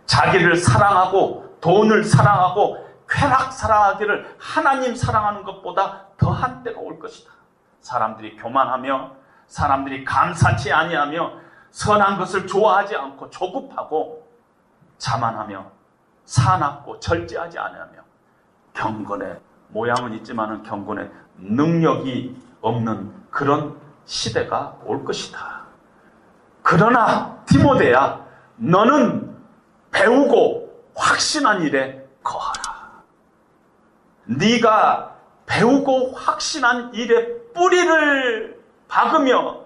자기를 사랑하고 돈을 사랑하고 쾌락 사랑하기를 하나님 사랑하는 것보다 더한 때가 올 것이다. 사람들이 교만하며 사람들이 감사치 아니하며 선한 것을 좋아하지 않고 조급하고 자만하며 사납고 절제하지 아니하며 경건의 모양은 있지만은 경건의 능력이 없는 그런 시대가 올 것이다. 그러나 디모데야 너는 배우고 확신한 일에 거하라. 네가 배우고 확신한 일에 뿌리를 박으며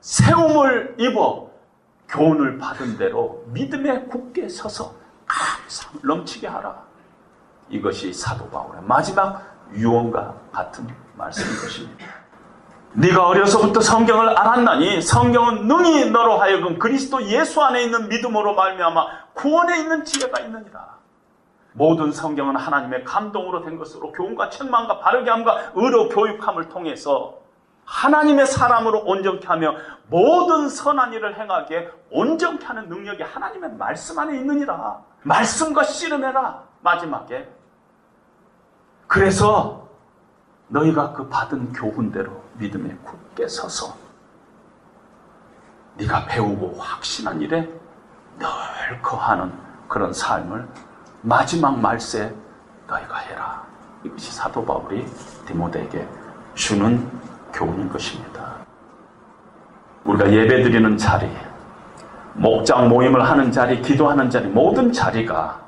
세움을 입어 교훈을 받은 대로 믿음에 굳게 서서 감사함을 넘치게 하라. 이것이 사도 바울의 마지막 유언과 같은 말씀인 것입니다. 네가 어려서부터 성경을 알았나니 성경은 능히 너로 하여금 그리스도 예수 안에 있는 믿음으로 말미암아 구원에 있는 지혜가 있느니라. 모든 성경은 하나님의 감동으로 된 것으로 교훈과 책망과 바르게 함과 의로 교육함을 통해서 하나님의 사람으로 온전케 하며 모든 선한 일을 행하기에 온전케 하는 능력이 하나님의 말씀 안에 있느니라. 말씀과 씨름해라. 마지막에. 그래서 너희가 그 받은 교훈대로 믿음에 굳게 서서 네가 배우고 확신한 일에 늘 거하는 그런 삶을 마지막 말세 너희가 해라. 이것이 사도 바울이 디모데에게 주는 교훈인 것입니다. 우리가 예배 드리는 자리, 목장 모임을 하는 자리, 기도하는 자리, 모든 자리가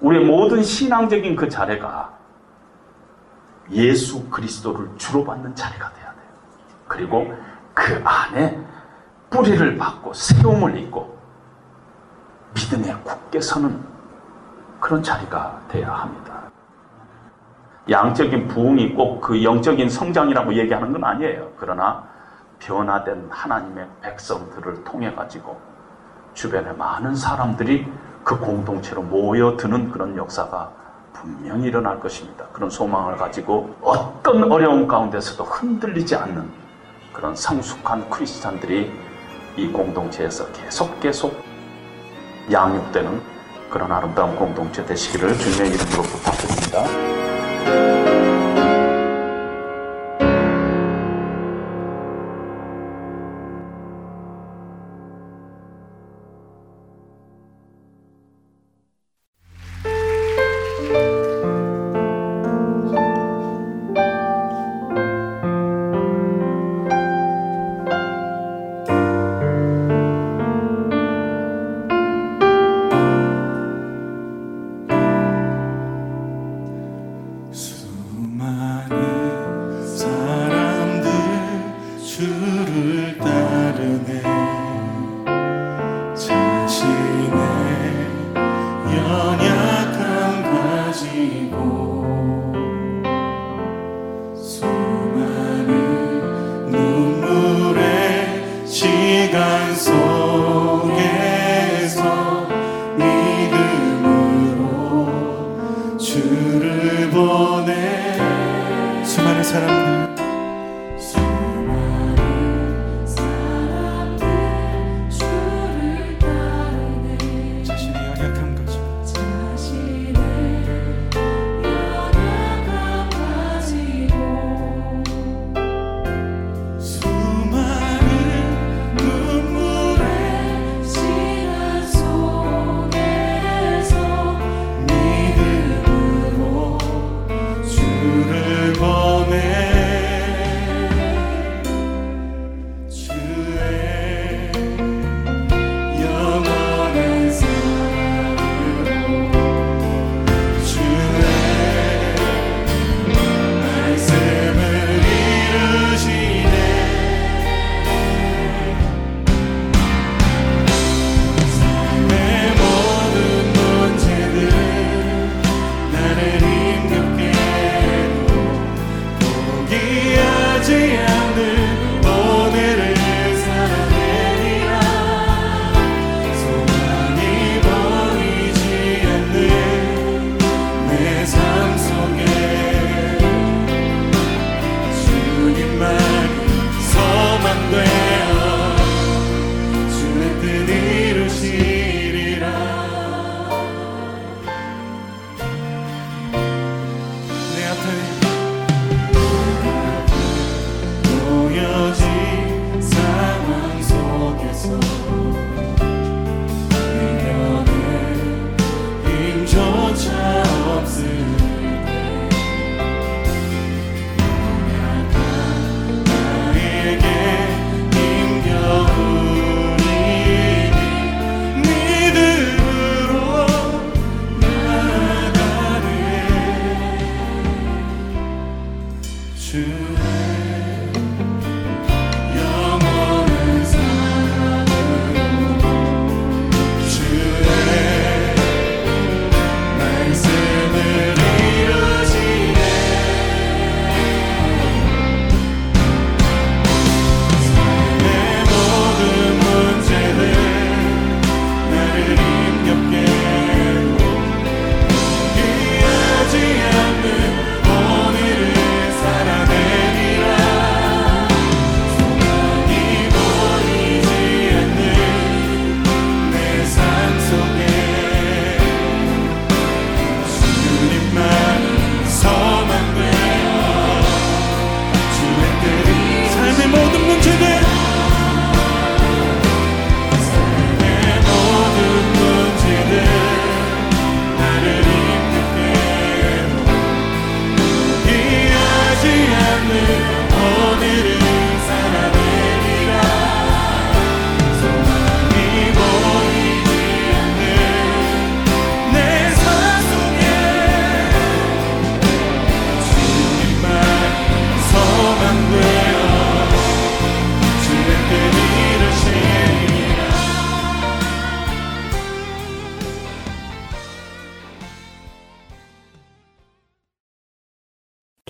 우리의 모든 신앙적인 그 자리가 예수 그리스도를 주로 받는 자리가 돼야 돼요. 그리고 그 안에 뿌리를 받고 세움을 입고 믿음에 굳게 서는 그런 자리가 돼야 합니다. 양적인 부흥이 꼭 그 영적인 성장이라고 얘기하는 건 아니에요. 그러나 변화된 하나님의 백성들을 통해 가지고 주변에 많은 사람들이 그 공동체로 모여드는 그런 역사가 분명히 일어날 것입니다. 그런 소망을 가지고 어떤 어려움 가운데서도 흔들리지 않는 그런 성숙한 크리스찬들이 이 공동체에서 계속 계속 양육되는 그런 아름다운 공동체 되시기를 주님의 이름으로 부탁드립니다.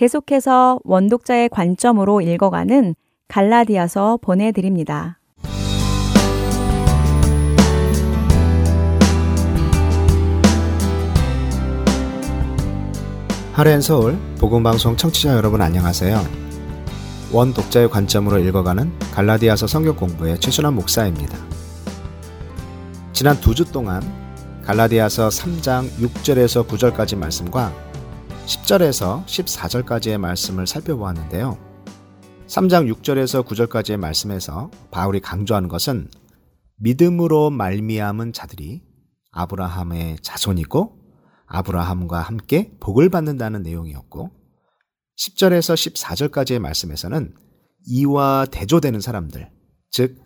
계속해서 원독자의 관점으로 읽어가는 갈라디아서 보내드립니다. 하렌 서울 복음방송 청취자 여러분 안녕하세요. 원 독자의 관점으로 읽어가는 갈라디아서 성경 공부의 최순환 목사입니다. 지난 두 주 동안 갈라디아서 3장 6절에서 9절까지 말씀과 10절에서 14절까지의 말씀을 살펴보았는데요. 3장 6절에서 9절까지의 말씀에서 바울이 강조하는 것은 믿음으로 말미암은 자들이 아브라함의 자손이고 아브라함과 함께 복을 받는다는 내용이었고 10절에서 14절까지의 말씀에서는 이와 대조되는 사람들, 즉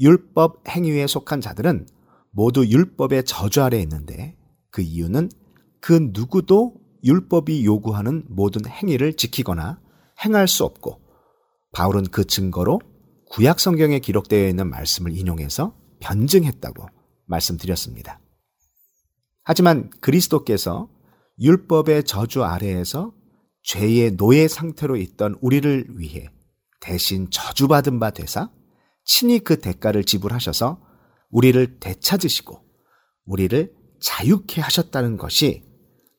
율법 행위에 속한 자들은 모두 율법의 저주 아래에 있는데 그 이유는 그 누구도 율법이 요구하는 모든 행위를 지키거나 행할 수 없고 바울은 그 증거로 구약 성경에 기록되어 있는 말씀을 인용해서 변증했다고 말씀드렸습니다. 하지만 그리스도께서 율법의 저주 아래에서 죄의 노예 상태로 있던 우리를 위해 대신 저주받은 바 되사 친히 그 대가를 지불하셔서 우리를 되찾으시고 우리를 자유케 하셨다는 것이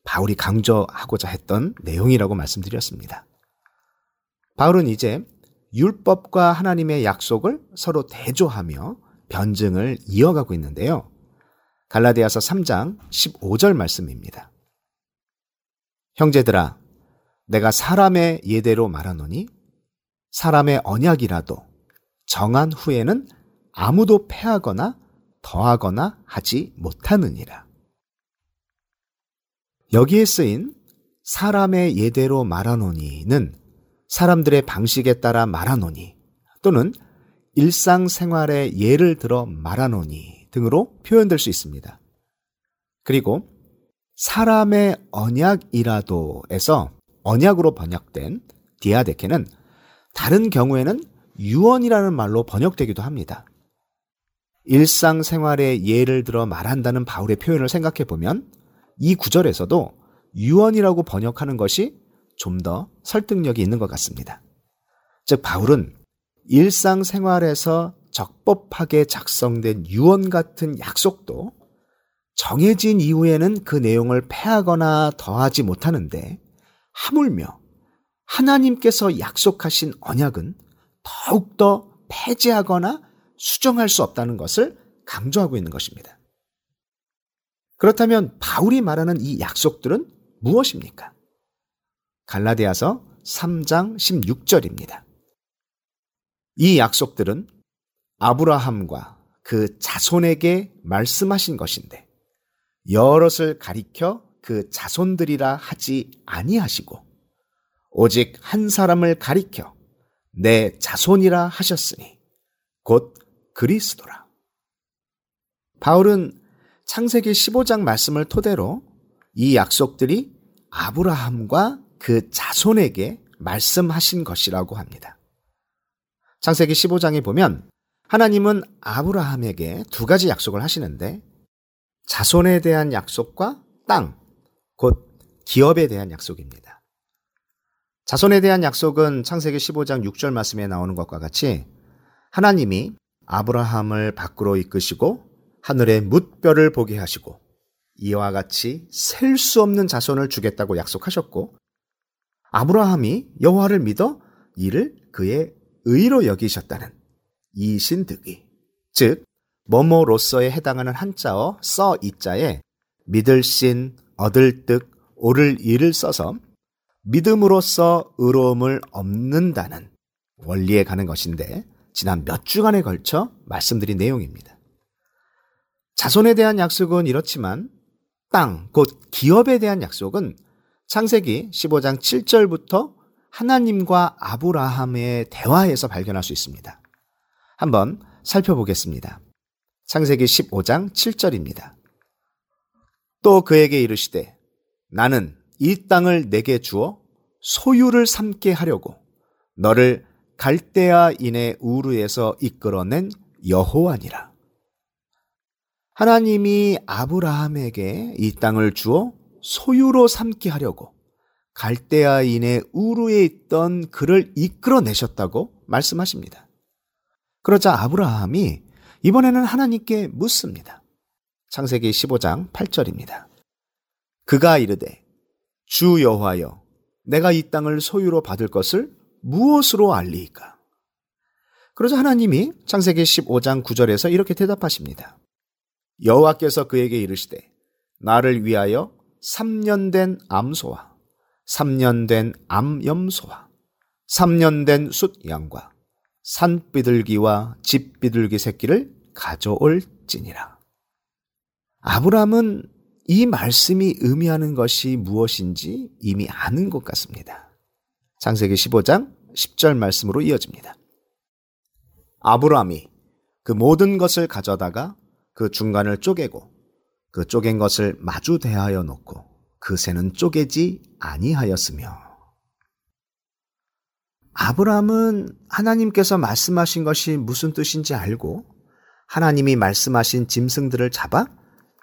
바울이 강조하고자 했던 내용이라고 말씀드렸습니다. 바울은 이제 율법과 하나님의 약속을 서로 대조하며 변증을 이어가고 있는데요. 갈라디아서 3장 15절 말씀입니다. 형제들아, 내가 사람의 예대로 말하노니 사람의 언약이라도 정한 후에는 아무도 패하거나 더하거나 하지 못하느니라. 여기에 쓰인 사람의 예대로 말하노니는 사람들의 방식에 따라 말하노니 또는 일상생활의 예를 들어 말하노니 등으로 표현될 수 있습니다. 그리고 사람의 언약이라도에서 언약으로 번역된 디아데케는 다른 경우에는 유언이라는 말로 번역되기도 합니다. 일상생활의 예를 들어 말한다는 바울의 표현을 생각해 보면 이 구절에서도 유언이라고 번역하는 것이 좀 더 설득력이 있는 것 같습니다. 즉 바울은 일상생활에서 적법하게 작성된 유언 같은 약속도 정해진 이후에는 그 내용을 폐하거나 더하지 못하는데 하물며 하나님께서 약속하신 언약은 더욱더 폐지하거나 수정할 수 없다는 것을 강조하고 있는 것입니다. 그렇다면 바울이 말하는 이 약속들은 무엇입니까? 갈라디아서 3장 16절입니다. 이 약속들은 아브라함과 그 자손에게 말씀하신 것인데 여럿을 가리켜 그 자손들이라 하지 아니하시고 오직 한 사람을 가리켜 내 자손이라 하셨으니 곧 그리스도라. 바울은 창세기 15장 말씀을 토대로 이 약속들이 아브라함과 그 자손에게 말씀하신 것이라고 합니다. 창세기 15장에 보면 하나님은 아브라함에게 두 가지 약속을 하시는데 자손에 대한 약속과 땅, 곧 기업에 대한 약속입니다. 자손에 대한 약속은 창세기 15장 6절 말씀에 나오는 것과 같이 하나님이 아브라함을 밖으로 이끄시고 하늘의 뭇별을 보게 하시고 이와 같이 셀 수 없는 자손을 주겠다고 약속하셨고 아브라함이 여호와를 믿어 이를 그의 의로 여기셨다는 이신득이 즉 뭐뭐로서에 해당하는 한자어 써 이자에 믿을 신, 얻을 득, 오를 이를 써서 믿음으로써 의로움을 얻는다는 원리에 가는 것인데 지난 몇 주간에 걸쳐 말씀드린 내용입니다. 자손에 대한 약속은 이렇지만 땅, 곧 기업에 대한 약속은 창세기 15장 7절부터 하나님과 아브라함의 대화에서 발견할 수 있습니다. 한번 살펴보겠습니다. 창세기 15장 7절입니다. 또 그에게 이르시되 나는 이 땅을 내게 주어 소유를 삼게 하려고 너를 갈대아인의 우르에서 이끌어낸 여호와니라. 하나님이 아브라함에게 이 땅을 주어 소유로 삼게 하려고 갈대아인의 우르에 있던 그를 이끌어내셨다고 말씀하십니다. 그러자 아브라함이 이번에는 하나님께 묻습니다. 창세기 15장 8절입니다. 그가 이르되 주 여호와여 내가 이 땅을 소유로 받을 것을 무엇으로 알리이까? 그러자 하나님이 창세기 15장 9절에서 이렇게 대답하십니다. 여호와께서 그에게 이르시되 나를 위하여 3년 된 암소와 3년 된 암염소와 3년 된 숫양과 산비둘기와 집비둘기 새끼를 가져올지니라. 아브라함은 이 말씀이 의미하는 것이 무엇인지 이미 아는 것 같습니다. 창세기 15장 10절 말씀으로 이어집니다. 아브라함이 그 모든 것을 가져다가 그 중간을 쪼개고 그 쪼갠 것을 마주 대하여 놓고 그 새는 쪼개지 아니하였으며 아브라함은 하나님께서 말씀하신 것이 무슨 뜻인지 알고 하나님이 말씀하신 짐승들을 잡아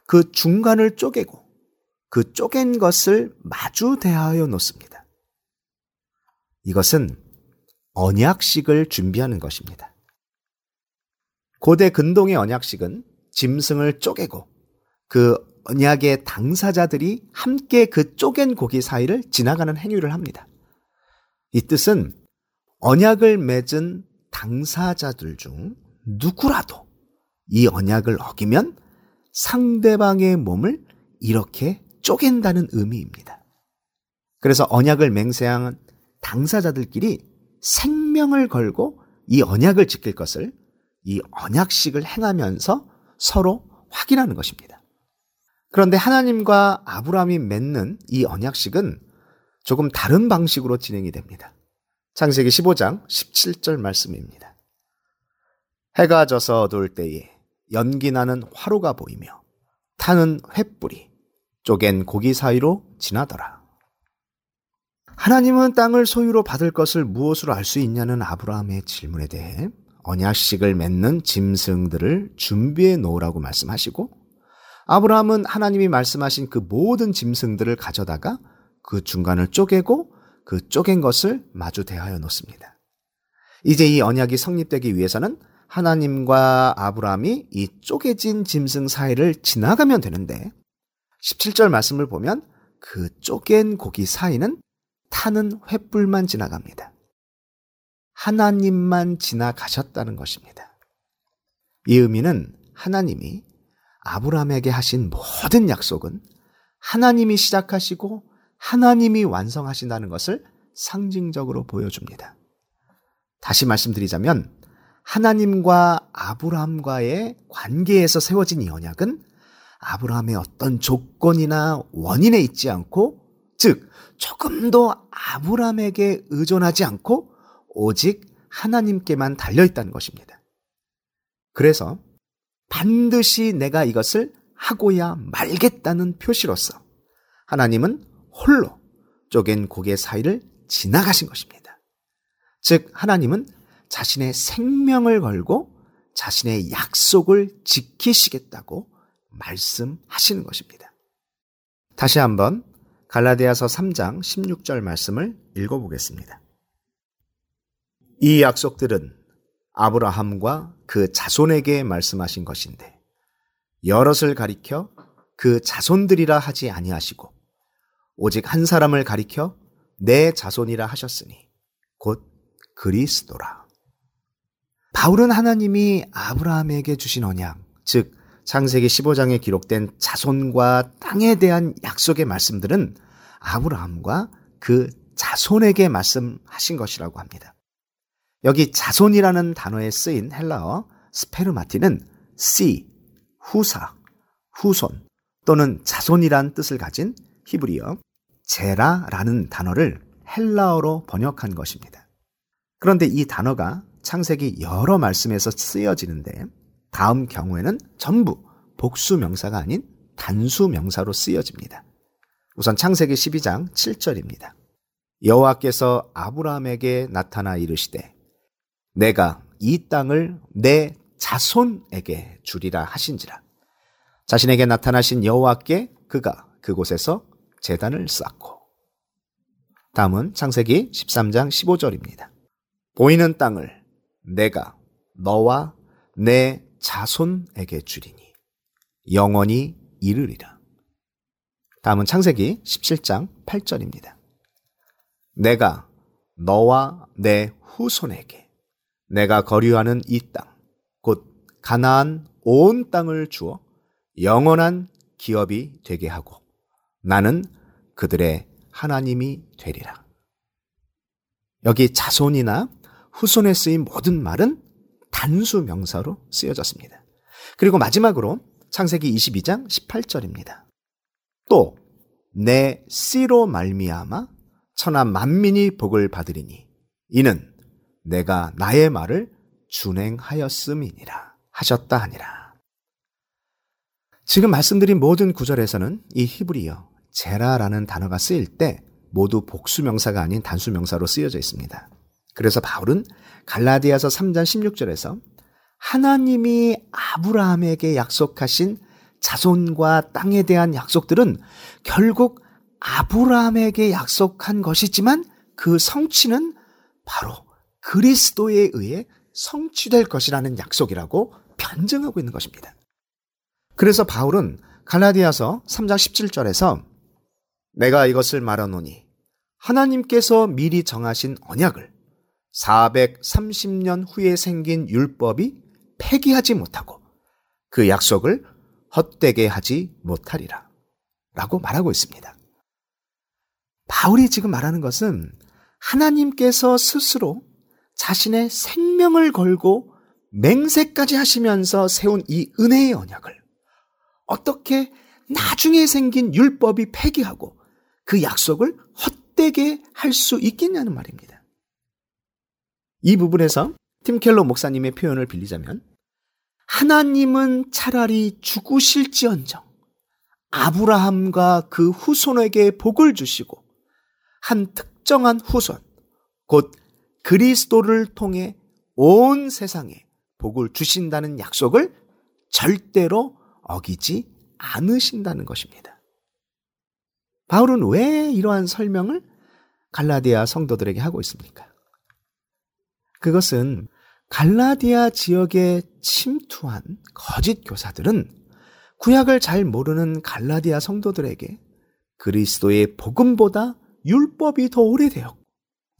그 중간을 쪼개고 그 쪼갠 것을 마주 대하여 놓습니다. 이것은 언약식을 준비하는 것입니다. 고대 근동의 언약식은 짐승을 쪼개고 그 언약의 당사자들이 함께 그 쪼갠 고기 사이를 지나가는 행위를 합니다. 이 뜻은 언약을 맺은 당사자들 중 누구라도 이 언약을 어기면 상대방의 몸을 이렇게 쪼갠다는 의미입니다. 그래서 언약을 맹세한 당사자들끼리 생명을 걸고 이 언약을 지킬 것을 이 언약식을 행하면서 서로 확인하는 것입니다. 그런데 하나님과 아브라함이 맺는 이 언약식은 조금 다른 방식으로 진행이 됩니다. 창세기 15장 17절 말씀입니다. 해가 져서 어두울 때에 연기 나는 화로가 보이며 타는 횃불이 쪼갠 고기 사이로 지나더라. 하나님은 땅을 소유로 받을 것을 무엇으로 알 수 있냐는 아브라함의 질문에 대해 언약식을 맺는 짐승들을 준비해 놓으라고 말씀하시고 아브라함은 하나님이 말씀하신 그 모든 짐승들을 가져다가 그 중간을 쪼개고 그 쪼갠 것을 마주 대하여 놓습니다. 이제 이 언약이 성립되기 위해서는 하나님과 아브라함이 이 쪼개진 짐승 사이를 지나가면 되는데 17절 말씀을 보면 그 쪼갠 고기 사이는 타는 횃불만 지나갑니다. 하나님만 지나가셨다는 것입니다. 이 의미는 하나님이 아브라함에게 하신 모든 약속은 하나님이 시작하시고 하나님이 완성하신다는 것을 상징적으로 보여줍니다. 다시 말씀드리자면 하나님과 아브라함과의 관계에서 세워진 이 언약은 아브라함의 어떤 조건이나 원인에 있지 않고 즉 조금도 아브라함에게 의존하지 않고 오직 하나님께만 달려 있다는 것입니다. 그래서 반드시 내가 이것을 하고야 말겠다는 표시로서 하나님은 홀로 쪼갠 고개 사이를 지나가신 것입니다. 즉, 하나님은 자신의 생명을 걸고 자신의 약속을 지키시겠다고 말씀하시는 것입니다. 다시 한번 갈라디아서 3장 16절 말씀을 읽어보겠습니다. 이 약속들은 아브라함과 그 자손에게 말씀하신 것인데 여럿을 가리켜 그 자손들이라 하지 아니하시고 오직 한 사람을 가리켜 내 자손이라 하셨으니 곧 그리스도라. 바울은 하나님이 아브라함에게 주신 언약, 즉 창세기 15장에 기록된 자손과 땅에 대한 약속의 말씀들은 아브라함과 그 자손에게 말씀하신 것이라고 합니다. 여기 자손이라는 단어에 쓰인 헬라어 스페르마티는 씨, 후사, 후손 또는 자손이란 뜻을 가진 히브리어 제라라는 단어를 헬라어로 번역한 것입니다. 그런데 이 단어가 창세기 여러 말씀에서 쓰여지는데 다음 경우에는 전부 복수 명사가 아닌 단수 명사로 쓰여집니다. 우선 창세기 12장 7절입니다. 여호와께서 아브라함에게 나타나 이르시되 내가 이 땅을 내 자손에게 주리라 하신지라. 자신에게 나타나신 여호와께 그가 그곳에서 재단을 쌓고. 다음은 창세기 13장 15절입니다. 보이는 땅을 내가 너와 내 자손에게 주리니 영원히 이르리라. 다음은 창세기 17장 8절입니다. 내가 너와 내 후손에게 내가 거류하는 이 땅, 곧 가나안 온 땅을 주어 영원한 기업이 되게 하고 나는 그들의 하나님이 되리라. 여기 자손이나 후손에 쓰인 모든 말은 단수 명사로 쓰여졌습니다. 그리고 마지막으로 창세기 22장 18절입니다. 또 내 씨로 말미암아 천하 만민이 복을 받으리니 이는 내가 나의 말을 준행하였음이니라 하셨다 하니라. 지금 말씀드린 모든 구절에서는 이 히브리어 제라라는 단어가 쓰일 때 모두 복수 명사가 아닌 단수 명사로 쓰여져 있습니다. 그래서 바울은 갈라디아서 3장 16절에서 하나님이 아브라함에게 약속하신 자손과 땅에 대한 약속들은 결국 아브라함에게 약속한 것이지만 그 성취는 바로 그리스도에 의해 성취될 것이라는 약속이라고 변증하고 있는 것입니다. 그래서 바울은 갈라디아서 3장 17절에서 내가 이것을 말하노니 하나님께서 미리 정하신 언약을 430년 후에 생긴 율법이 폐기하지 못하고 그 약속을 헛되게 하지 못하리라. 라고 말하고 있습니다. 바울이 지금 말하는 것은 하나님께서 스스로 자신의 생명을 걸고 맹세까지 하시면서 세운 이 은혜의 언약을 어떻게 나중에 생긴 율법이 폐기하고 그 약속을 헛되게 할 수 있겠냐는 말입니다. 이 부분에서 팀켈러 목사님의 표현을 빌리자면 하나님은 차라리 죽으실지언정 아브라함과 그 후손에게 복을 주시고 한 특정한 후손, 곧 그리스도를 통해 온 세상에 복을 주신다는 약속을 절대로 어기지 않으신다는 것입니다. 바울은 왜 이러한 설명을 갈라디아 성도들에게 하고 있습니까? 그것은 갈라디아 지역에 침투한 거짓 교사들은 구약을 잘 모르는 갈라디아 성도들에게 그리스도의 복음보다 율법이 더 오래되었고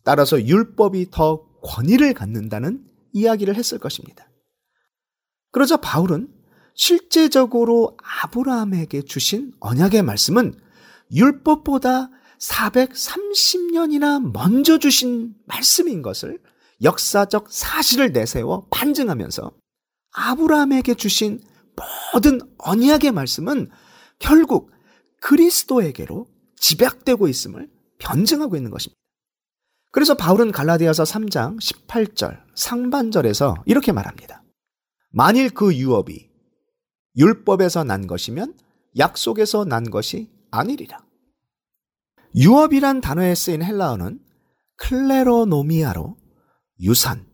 따라서 율법이 더 권위를 갖는다는 이야기를 했을 것입니다. 그러자 바울은 실제적으로 아브라함에게 주신 언약의 말씀은 율법보다 430년이나 먼저 주신 말씀인 것을 역사적 사실을 내세워 반증하면서 아브라함에게 주신 모든 언약의 말씀은 결국 그리스도에게로 집약되고 있음을 변증하고 있는 것입니다. 그래서 바울은 갈라디아서 3장 18절 상반절에서 이렇게 말합니다. 만일 그 유업이 율법에서 난 것이면 약속에서 난 것이 아니리라. 유업이란 단어에 쓰인 헬라어는 클레로노미아로 유산,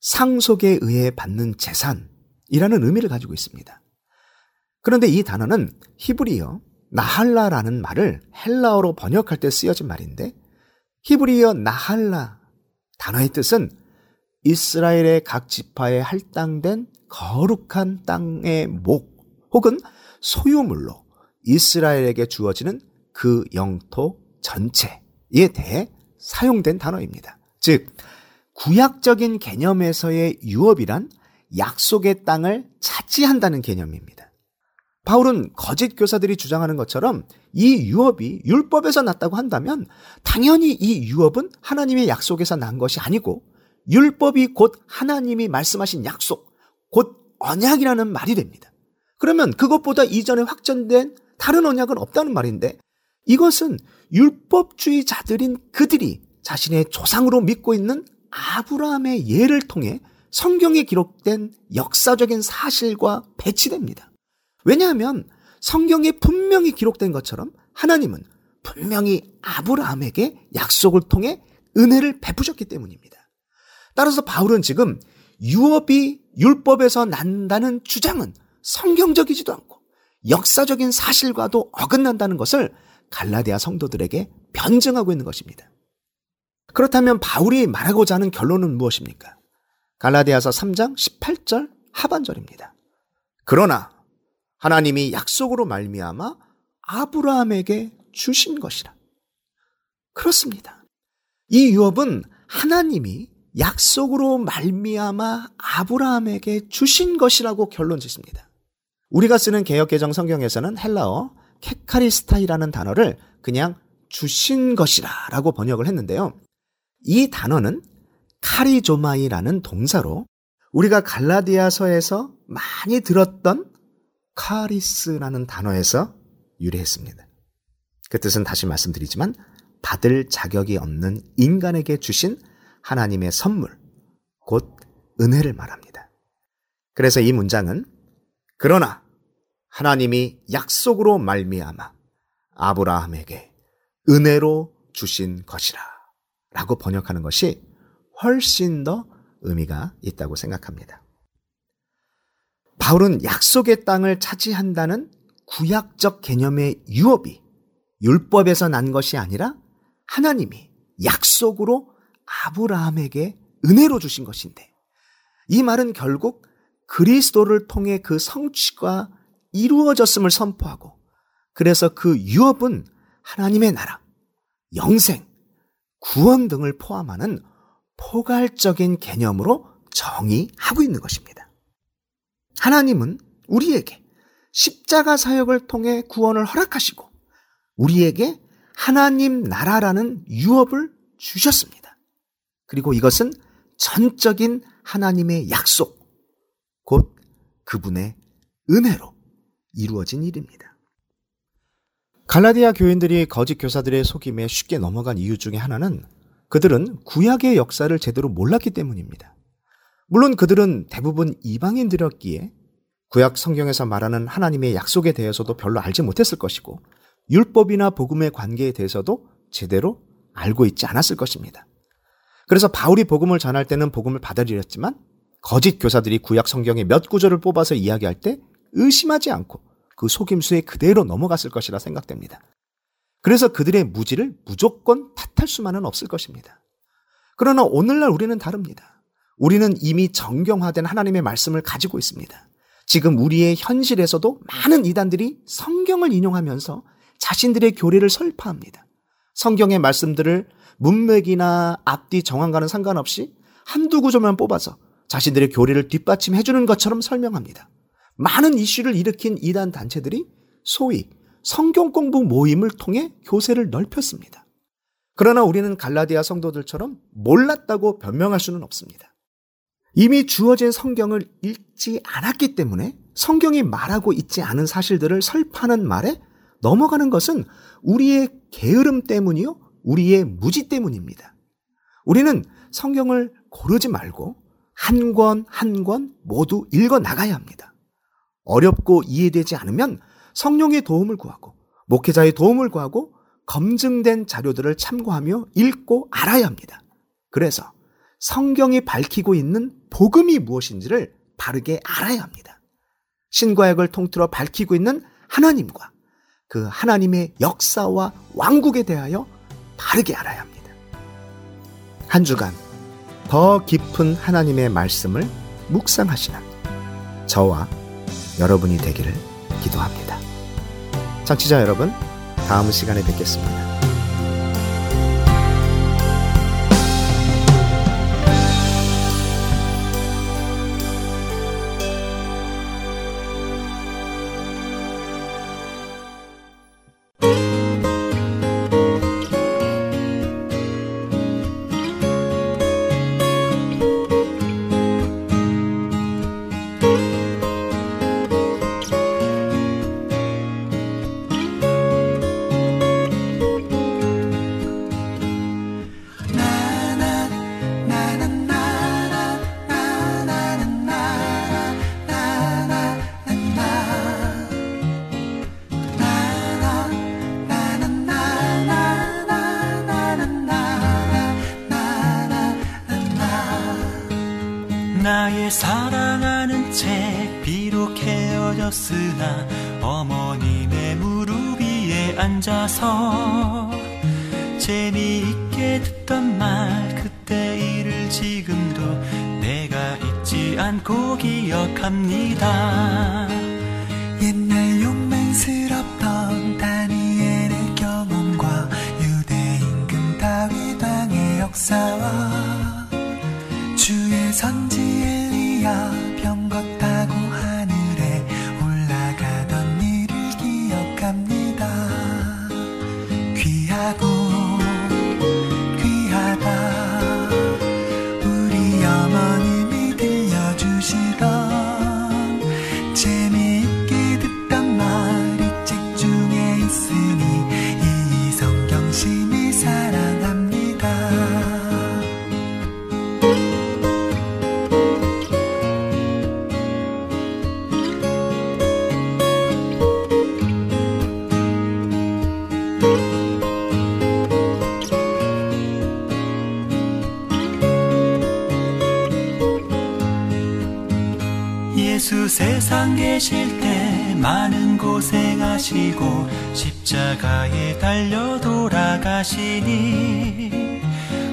상속에 의해 받는 재산이라는 의미를 가지고 있습니다. 그런데 이 단어는 히브리어 나할라라는 말을 헬라어로 번역할 때 쓰여진 말인데 히브리어 나할라 단어의 뜻은 이스라엘의 각 지파에 할당된 거룩한 땅의 목 혹은 소유물로 이스라엘에게 주어지는 그 영토 전체에 대해 사용된 단어입니다. 즉, 구약적인 개념에서의 유업이란 약속의 땅을 차지한다는 개념입니다. 바울은 거짓 교사들이 주장하는 것처럼 이 유업이 율법에서 났다고 한다면 당연히 이 유업은 하나님의 약속에서 난 것이 아니고 율법이 곧 하나님이 말씀하신 약속, 곧 언약이라는 말이 됩니다. 그러면 그것보다 이전에 확전된 다른 언약은 없다는 말인데 이것은 율법주의자들인 그들이 자신의 조상으로 믿고 있는 아브라함의 예를 통해 성경에 기록된 역사적인 사실과 배치됩니다. 왜냐하면 성경에 분명히 기록된 것처럼 하나님은 분명히 아브라함에게 약속을 통해 은혜를 베푸셨기 때문입니다. 따라서 바울은 지금 유업이 율법에서 난다는 주장은 성경적이지도 않고 역사적인 사실과도 어긋난다는 것을 갈라디아 성도들에게 변증하고 있는 것입니다. 그렇다면 바울이 말하고자 하는 결론은 무엇입니까? 갈라디아서 3장 18절 하반절입니다. 그러나 하나님이 약속으로 말미암아 아브라함에게 주신 것이라. 그렇습니다. 이 유업은 하나님이 약속으로 말미암아 아브라함에게 주신 것이라고 결론 짓습니다. 우리가 쓰는 개혁개정 성경에서는 헬라어 케카리스타이라는 단어를 그냥 주신 것이라라고 번역을 했는데요. 이 단어는 카리조마이라는 동사로 우리가 갈라디아서에서 많이 들었던 카리스라는 단어에서 유래했습니다. 그 뜻은 다시 말씀드리지만 받을 자격이 없는 인간에게 주신 하나님의 선물, 곧 은혜를 말합니다. 그래서 이 문장은 그러나 하나님이 약속으로 말미암아 아브라함에게 은혜로 주신 것이라 라고 번역하는 것이 훨씬 더 의미가 있다고 생각합니다. 바울은 약속의 땅을 차지한다는 구약적 개념의 유업이 율법에서 난 것이 아니라 하나님이 약속으로 아브라함에게 은혜로 주신 것인데 이 말은 결국 그리스도를 통해 그 성취가 이루어졌음을 선포하고 그래서 그 유업은 하나님의 나라, 영생, 구원 등을 포함하는 포괄적인 개념으로 정의하고 있는 것입니다. 하나님은 우리에게 십자가 사역을 통해 구원을 허락하시고 우리에게 하나님 나라라는 유업을 주셨습니다. 그리고 이것은 전적인 하나님의 약속, 곧 그분의 은혜로 이루어진 일입니다. 갈라디아 교인들이 거짓 교사들의 속임에 쉽게 넘어간 이유 중에 하나는 그들은 구약의 역사를 제대로 몰랐기 때문입니다. 물론 그들은 대부분 이방인들이었기에 구약 성경에서 말하는 하나님의 약속에 대해서도 별로 알지 못했을 것이고 율법이나 복음의 관계에 대해서도 제대로 알고 있지 않았을 것입니다. 그래서 바울이 복음을 전할 때는 복음을 받아들였지만 거짓 교사들이 구약 성경의 몇 구절을 뽑아서 이야기할 때 의심하지 않고 그 속임수에 그대로 넘어갔을 것이라 생각됩니다. 그래서 그들의 무지를 무조건 탓할 수만은 없을 것입니다. 그러나 오늘날 우리는 다릅니다. 우리는 이미 정경화된 하나님의 말씀을 가지고 있습니다. 지금 우리의 현실에서도 많은 이단들이 성경을 인용하면서 자신들의 교리를 설파합니다. 성경의 말씀들을 문맥이나 앞뒤 정황과는 상관없이 한두 구조만 뽑아서 자신들의 교리를 뒷받침해 주는 것처럼 설명합니다. 많은 이슈를 일으킨 이단 단체들이 소위 성경 공부 모임을 통해 교세를 넓혔습니다. 그러나 우리는 갈라디아 성도들처럼 몰랐다고 변명할 수는 없습니다. 이미 주어진 성경을 읽지 않았기 때문에 성경이 말하고 있지 않은 사실들을 설파하는 말에 넘어가는 것은 우리의 게으름 때문이요, 우리의 무지 때문입니다. 우리는 성경을 고르지 말고 한 권 한권 모두 읽어 나가야 합니다. 어렵고 이해되지 않으면 성령의 도움을 구하고 목회자의 도움을 구하고 검증된 자료들을 참고하며 읽고 알아야 합니다. 그래서 성경이 밝히고 있는 복음이 무엇인지를 바르게 알아야 합니다. 신과 약을 통틀어 밝히고 있는 하나님과 그 하나님의 역사와 왕국에 대하여 바르게 알아야 합니다. 한 주간 더 깊은 하나님의 말씀을 묵상하시는 저와 여러분이 되기를 기도합니다. 청취자 여러분, 다음 시간에 뵙겠습니다. 예수 세상 계실 때 많은 고생하시고 십자가에 달려 돌아가시니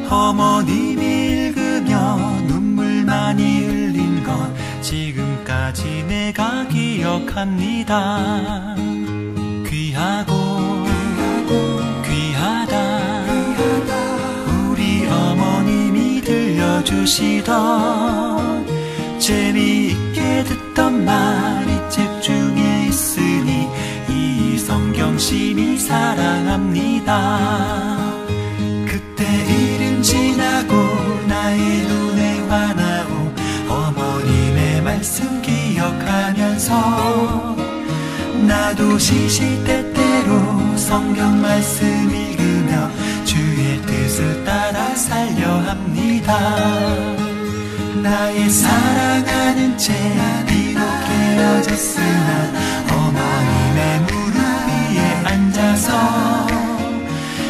어머님이 읽으며 눈물 많이 흘린 것 지금까지 내가 기억합니다. 귀하고 귀하다. 우리 어머님이 들려주시던 재미 듣던 말이 책 중에 있으니 이 성경 심히 사랑합니다. 그때 일은 지나고 나의 눈에 환하고 어머님의 말씀 기억하면서 나도 시시때때로 성경 말씀 읽으며 주의 뜻을 따라 살려 합니다 나의 사랑하는 채 비록 헤어졌으나 어머님의 무릎 위에 앉아서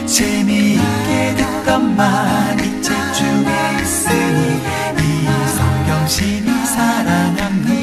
재미있게 듣던 말이 책 중에 있으니 이 성경 심히 사랑합니다